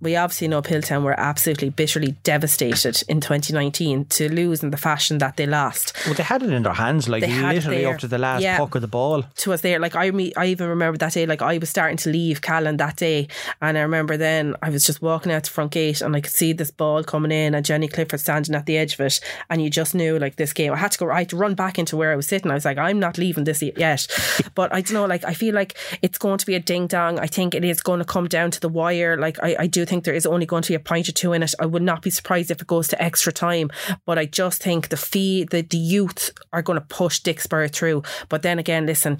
we obviously know Piltown were absolutely bitterly devastated in 2019 to lose in the fashion that they lost. Well, they had it in their hands, like They literally there. up to the last Yeah. puck of the ball. to us there. Like I, me, I even remember that day. Like I was starting to leave Callan that day, and I remember then I was just walking out the front gate, and I could see this ball coming in, and Jenny Clifford standing at the edge of it, and you just knew like this game. I had to go. I had to run back into where I was sitting. I was like, I'm not leaving this yet. but I don't know. Like I feel like it's going to be a ding dong. I think it is going to come down to the wire. Like I, I do think there is only going to be a point or two in it. I would not be surprised if it goes to extra time, but I just think the fee, the, the youth are going to push Dicksboro through. But then again, listen,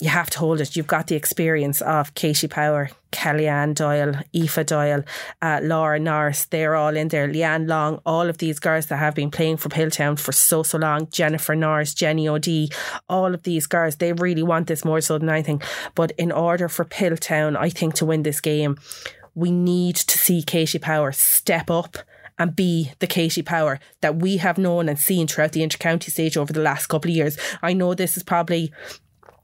you have to hold it. You've got the experience of Katie Power, Kellyanne Doyle, Aoife Doyle, uh, Laura Norris. They're all in there. Leanne Long, all of these girls that have been playing for Piltown for so, so long. Jennifer Norris, Jenny O'D, all of these girls, they really want this more so than anything. But in order for Piltown, I think, to win this game, we need to see Katie Power step up and be the Katie Power that we have known and seen throughout the intercounty stage over the last couple of years. I know this is probably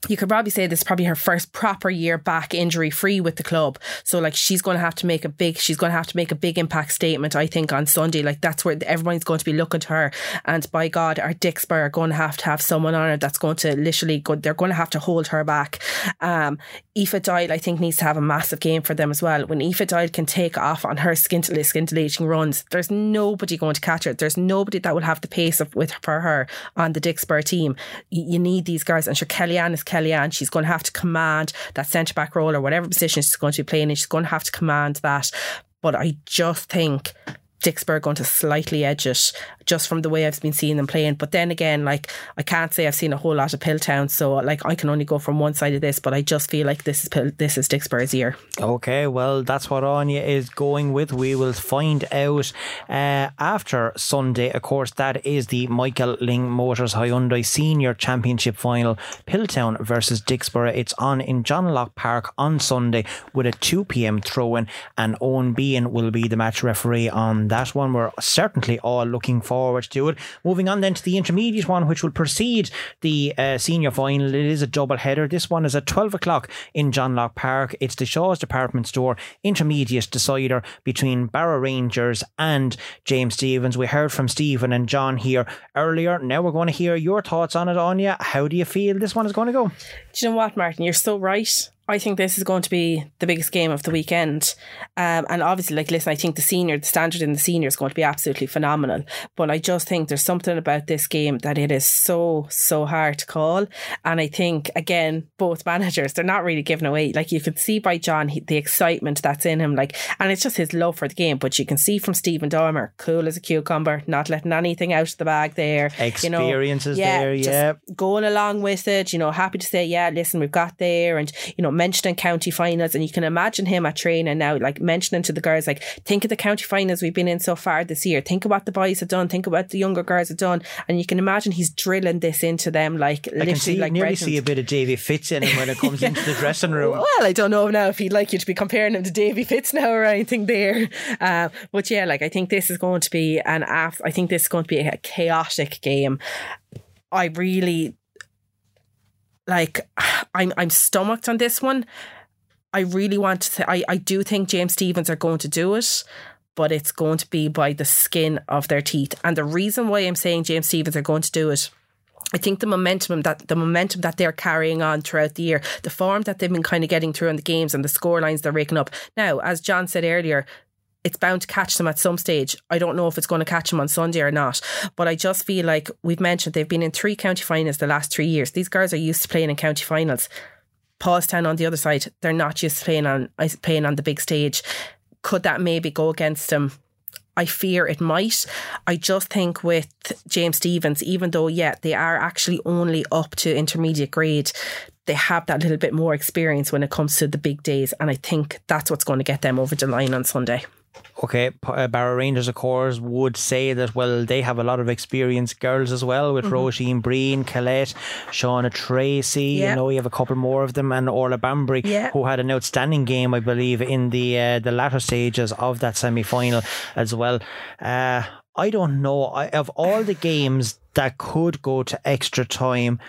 you could probably say this is probably her first proper year back injury free with the club. So like she's going to have to make a big, she's going to have to make a big impact statement. I think on Sunday, like that's where everyone's going to be looking to her. And by God, our Dicksboro are going to have to have someone on her that's going to literally go. They're going to have to hold her back. Um, Aoife I think, needs to have a massive game for them as well. When Aoife Doyle can take off on her scintillating runs, there's nobody going to catch her. There's nobody that will have the pace of with for her on the Dicksboro team. You, you need these guys and sure, Kellyanne is Kellyanne. She's going to have to command that centre back role or whatever position she's going to be playing, and she's going to have to command that. But I just think Dicksboro going to slightly edge it just from the way I've been seeing them playing. But then again, like I can't say I've seen a whole lot of Piltown, so like I can only go from one side of this. But I just feel like this is Pill, this is Dicksboro's year. Okay, well that's what Anya is going with. We will find out uh, after Sunday. Of course, that is the Michael Lyng Motors Hyundai Senior Championship Final, Piltown versus Dicksboro. It's on in John Locke Park on Sunday with a two p.m. throw-in, and Owen Bean will be the match referee on that one. We're certainly all looking forward to it. Moving on then to the intermediate one, which will precede the uh, senior final. It is a double header. This one is at 12 o'clock in John Locke Park. It's the Shaw's Department Store intermediate decider between Barrow Rangers and James Stephens. We heard from Stephen and John here earlier. Now we're going to hear your thoughts on it, Anya. How do you feel this one is going to go? Do you know what, Martin? You're so right. I think this is going to be the biggest game of the weekend. Um, and obviously, like, listen, I think the senior, the standard in the senior is going to be absolutely phenomenal. But I just think there's something about this game that it is so, so hard to call. And I think, again, both managers, they're not really giving away. Like, you can see by John he, the excitement that's in him. Like, and it's just his love for the game. But you can see from Stephen Dormer, cool as a cucumber, not letting anything out of the bag there. Experiences you know, yeah, there, yeah. Going along with it, you know, happy to say, yeah, listen, we've got there. And, you know, mentioning county finals, and you can imagine him at training now, like mentioning to the girls, like, think of the county finals we've been in so far this year. Think of what the boys have done. Think of what the younger girls have done, and you can imagine he's drilling this into them, like I can see, like nearly see a bit of Davy Fitz in him when it comes into the dressing room. Well, I don't know now if he'd like you to be comparing him to Davy Fitz now or anything there. Uh, but yeah, like I think this is going to be an af- I think this is going to be a chaotic game. I really like I'm I'm stomached on this one. I really want to say I, I do think James Stephens are going to do it, but it's going to be by the skin of their teeth. And the reason why I'm saying James Stephens are going to do it I think the momentum that the momentum that they're carrying on throughout the year, the form that they've been kind of getting through in the games and the score lines they're raking up. Now, as John said earlier, it's bound to catch them at some stage. I don't know if it's going to catch them on Sunday or not, but I just feel like we've mentioned they've been in three county finals the last three years. These girls are used to playing in county finals. Paulstown on the other side, they're not used to playing on playing on the big stage. Could that maybe go against them? I fear it might. I just think with James Stephens, even though, yeah, they are actually only up to intermediate grade, they have that little bit more experience when it comes to the big days. And I think that's what's going to get them over the line on Sunday. Okay, uh, Barrow Rangers, of course, would say that, well, they have a lot of experienced girls as well with Mhm. Roisin Breen, Colette, Shauna Tracy. Yeah. You know, you have a couple more of them, and Orla Bambury, Yeah. who had an outstanding game, I believe, in the uh, the latter stages of that semi final as well. Uh, I don't know. I, of all the games that could go to extra time,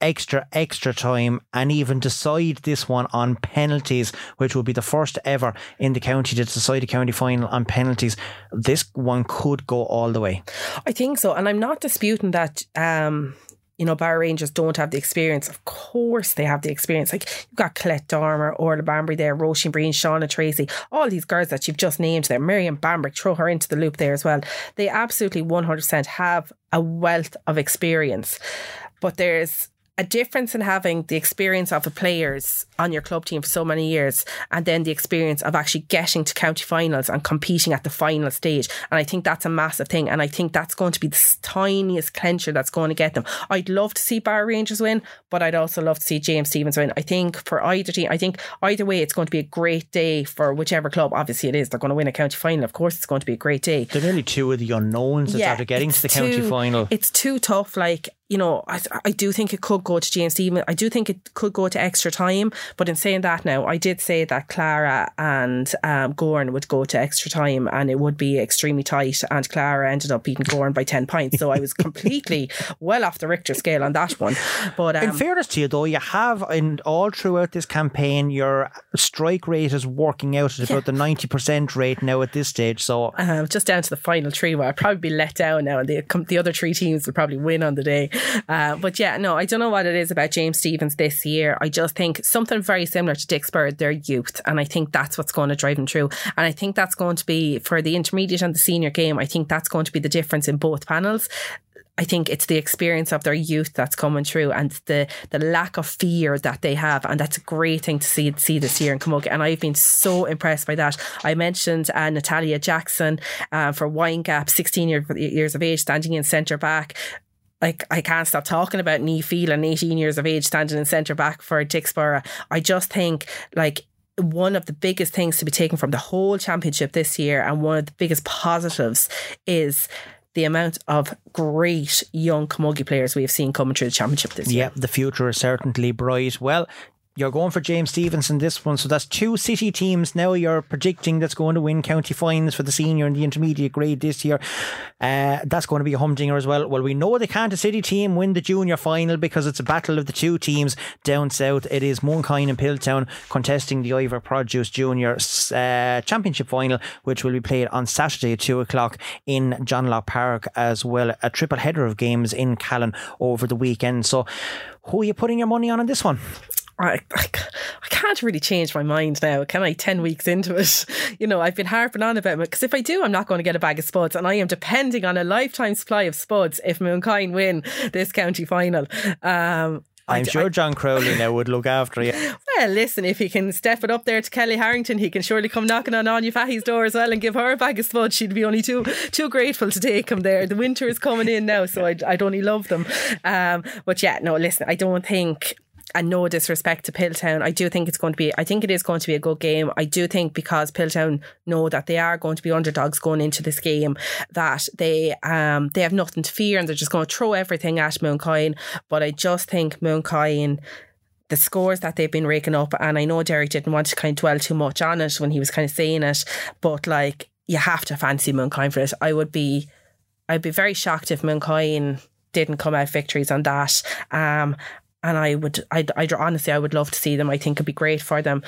extra extra time and even decide this one on penalties which will be the first ever in the county to decide a county final on penalties this one could go all the way I think so. And I'm not disputing that um, you know, Barrow Rangers don't have the experience. Of course they have the experience. Like you've got Colette Dormer, Orla Bambury there, Roisin Breen, Shauna Tracy, all these girls that you've just named there, Miriam Bambrick, throw her into the loop there as well. They absolutely 100% have a wealth of experience. But there's a difference in having the experience of the players on your club team for so many years and then the experience of actually getting to county finals and competing at the final stage. And I think that's a massive thing. And I think that's going to be the tiniest clincher that's going to get them. I'd love to see Barrow Rangers win, but I'd also love to see James Stephens win. I think for either team, I think either way, it's going to be a great day for whichever club. Obviously, it is. They're going to win a county final. Of course, it's going to be a great day. They're nearly two of the unknowns that's after getting to the county final. It's too tough. Like, you know, I, I do think it could go to James Stephen. I do think it could go to extra time. But in saying that now, I did say that Clara and um, Gowran would go to extra time and it would be extremely tight. And Clara ended up beating Gowran by 10 points. So I was completely well off the Richter scale on that one. But um, in fairness to you, though, you have in all throughout this campaign, your strike rate is working out at about the ninety percent rate now at this stage. So um, just down to the final three, where I'd probably be let down now, and the the other three teams will probably win on the day. Uh, but yeah, no, I don't know what it is about James Stephens this year. I just think something very similar to Dick their youth, and I think that's what's going to drive them through. And I think that's going to be for the intermediate and the senior game. I think that's going to be the difference in both panels. I think it's the experience of their youth that's coming through and the the lack of fear that they have. And that's a great thing to see see this year in Camogie. And I've been so impressed by that. I mentioned uh, Natalia Jackson uh, for Windgap, 16 year, years of age, standing in centre back like I can't stop talking about Nee Phelan, 18 years of age, standing in centre back for Dicksboro. I just think like one of the biggest things to be taken from the whole championship this year and one of the biggest positives is the amount of great young camogie players we have seen coming through the championship this year. yeah, the future is certainly bright. Well. You're going for James Stevenson this one, so that's two city teams now. You're predicting that's going to win county finals for the senior and the intermediate grade this year. Uh, that's going to be a humdinger as well. Well, we know the Canta City team win the junior final because it's a battle of the two teams down south. It is Mooncoin and Piltown contesting the Iverk Produce Junior uh, Championship final, which will be played on Saturday at two o'clock in John Locke Park as well. A triple header of games in Callan over the weekend. So, who are you putting your money on in this one? I, I, I can't really change my mind now, can I? 10 weeks into it. You know, I've been harping on about it because if I do, I'm not going to get a bag of spuds and I am depending on a lifetime supply of spuds if Mooncoin win this county final. Um, I'm sure John Crowley now would look after you. Well, listen, if he can step it up there to Kelly Harrington, he can surely come knocking on Anya Fahy's door as well and give her a bag of spuds. She'd be only too too grateful to take him there. The winter is coming in now, so I'd, I'd only love them. Um, but yeah, no, listen, I don't think and no disrespect to Piltown, I do think it's going to be. I think it is going to be a good game. I do think because Piltown know that they are going to be underdogs going into this game, that they um they have nothing to fear and they're just going to throw everything at Mooncoin. But I just think Mooncoin the scores that they've been raking up, and I know Derek didn't want to kind of dwell too much on it when he was kind of saying it, but like you have to fancy Mooncoin for it. I would be, I'd be very shocked if Mooncoin didn't come out victories on that. Um, and I would, I'd, I'd honestly, I would love to see them. I think it'd be great for them.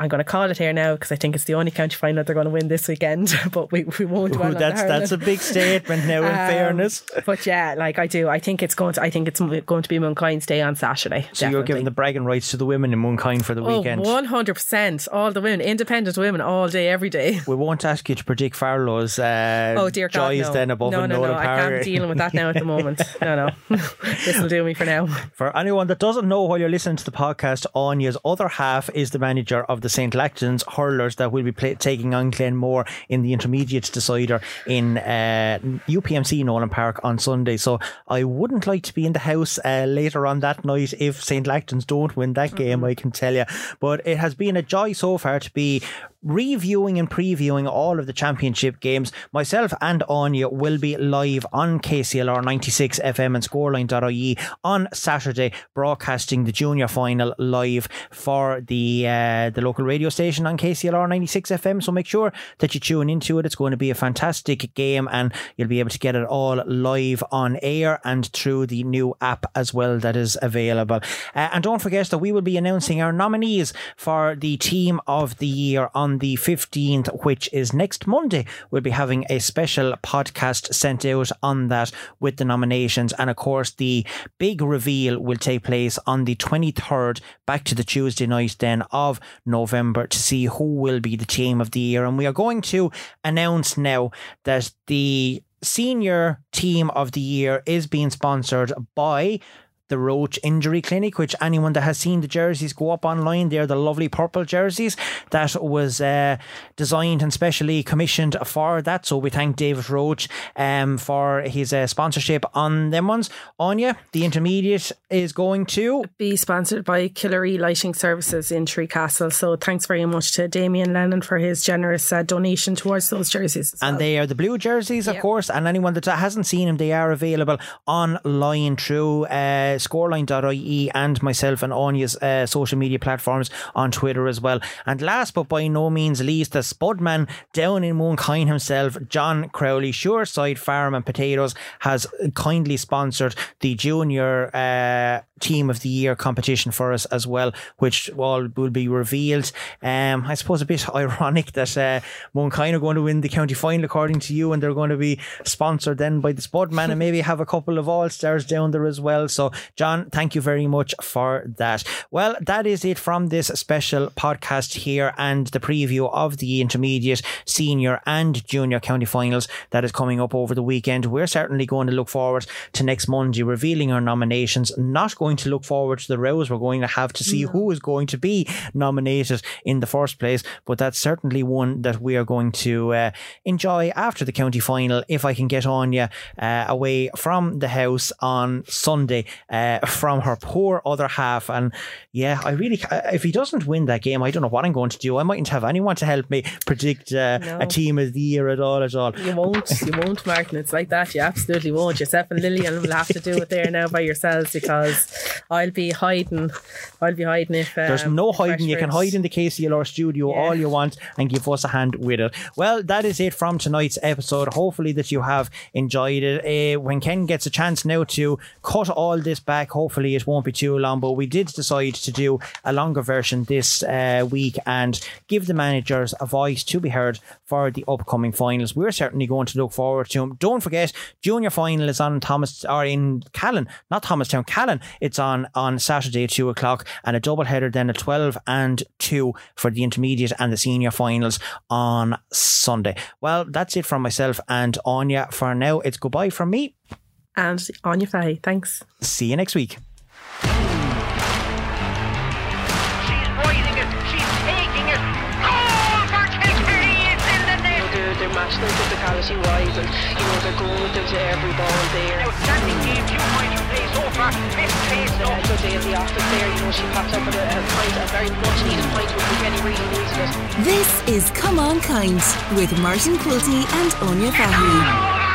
I'm going to call it here now because I think it's the only county final they're going to win this weekend. but we, we won't. Ooh, that's that's a big statement now. In Um, fairness, but yeah, like I do, I think it's going to. I think it's going to be Mooncoin's Day on Saturday. so you're giving the bragging rights to the women in Mooncoin for the Oh, weekend. 100%. All the women, independent women, all day, every day. We won't ask you to predict Farlow's uh, Oh, dear God. joys no. then above no, no, no. I can't dealing with that now at the moment. No, no. this will do me for now. For anyone that doesn't know while you're listening to the podcast, Anya's other half is the manager of the St. Lachtain's hurlers that will be play- taking on Glenmore in the intermediate decider in uh, UPMC Nolan Park on Sunday. So I wouldn't like to be in the house uh, later on that night if St. Lachtain's don't win that game, I can tell you. But it has been a joy so far to be reviewing and previewing all of the championship games. Myself and Anya will be live on KCLR 96 FM and scoreline.ie on Saturday, broadcasting the junior final live for the uh, the local radio station on KCLR 96 FM. So make sure that you tune into it. It's going to be a fantastic game and you'll be able to get it all live on air and through the new app as well that is available. Uh, and don't forget that we will be announcing our nominees for the team of the year on the 15th, which is next Monday. We'll be having a special podcast sent out on that with the nominations. And of course, the big reveal will take place on the 23rd, back to the Tuesday night then of November to see who will be the team of the year. And we are going to announce now that the senior team of the year is being sponsored by the Roach Injury Clinic, which anyone that has seen the jerseys go up online, they're the lovely purple jerseys that was uh, designed and specially commissioned for that. So we thank David Roach um, for his uh, sponsorship on them ones. Anya, the intermediate is going to be sponsored by Killery Lighting Services in Tree Castle. So thanks very much to Damien Lennon for his generous uh, donation towards those jerseys. And they are the blue jerseys, of yep. course. And anyone that hasn't seen them, they are available online through uh, scoreline.ie and myself and Anya's uh, social media platforms on Twitter as well. And last but by no means least, the Spudman down in Mooncoin himself, John Crowley, Shoreside Farm and Potatoes, has kindly sponsored the junior uh, team of the year competition for us as well, which all will be revealed. Um, I suppose a bit ironic that uh, are going to win the county final according to you, and they're going to be sponsored then by the Spudman and maybe have a couple of all stars down there as well. So, John, thank you very much for that. Well, that is it from this special podcast here and the preview of the intermediate, senior, and junior county finals that is coming up over the weekend. We're certainly going to look forward to next Monday revealing our nominations. Not going to look forward to the rows we're going to have to see no. who is going to be nominated in the first place, but that's certainly one that we are going to uh, enjoy after the county final if I can get Anya uh, away from the house on Sunday uh, from her poor other half. And yeah, I really, if he doesn't win that game, I don't know what I'm going to do. I mightn't have anyone to help me predict uh, no. a team of the year at all. At all, you won't. You won't, Martin. It's like that. You absolutely won't. Yourself and Lillian will have to do it there now by yourselves because I'll be hiding. I'll be hiding if um, there's no hiding. You can hide in the KCLR studio yeah. all you want and give us a hand with it. Well, that is it from tonight's episode. Hopefully that you have enjoyed it. Uh, when Ken gets a chance now to cut all this back, hopefully it won't be too long. But we did decide to do a longer version this uh, week and give the managers a voice to be heard for the upcoming finals. We're certainly going to look forward to them. Don't forget, junior final is on Thomas or in Callan, not Thomastown, Callan. It's on on Saturday at two o'clock, and a double header then at twelve and two for the intermediate and the senior finals on Sunday. Well, that's it from myself and Anya for now. It's goodbye from me. And Anya Fahy. Thanks. See you next week. match their physicality wise and you know they're going with them to every ball there. Outstanding game, two points from play so far. Fifth place no. A good day at the office there, you know she popped up with a, a point, a very much needed point with Kenny really needed it. This is Come On Kind with Martin Quilty and Anya Fahy.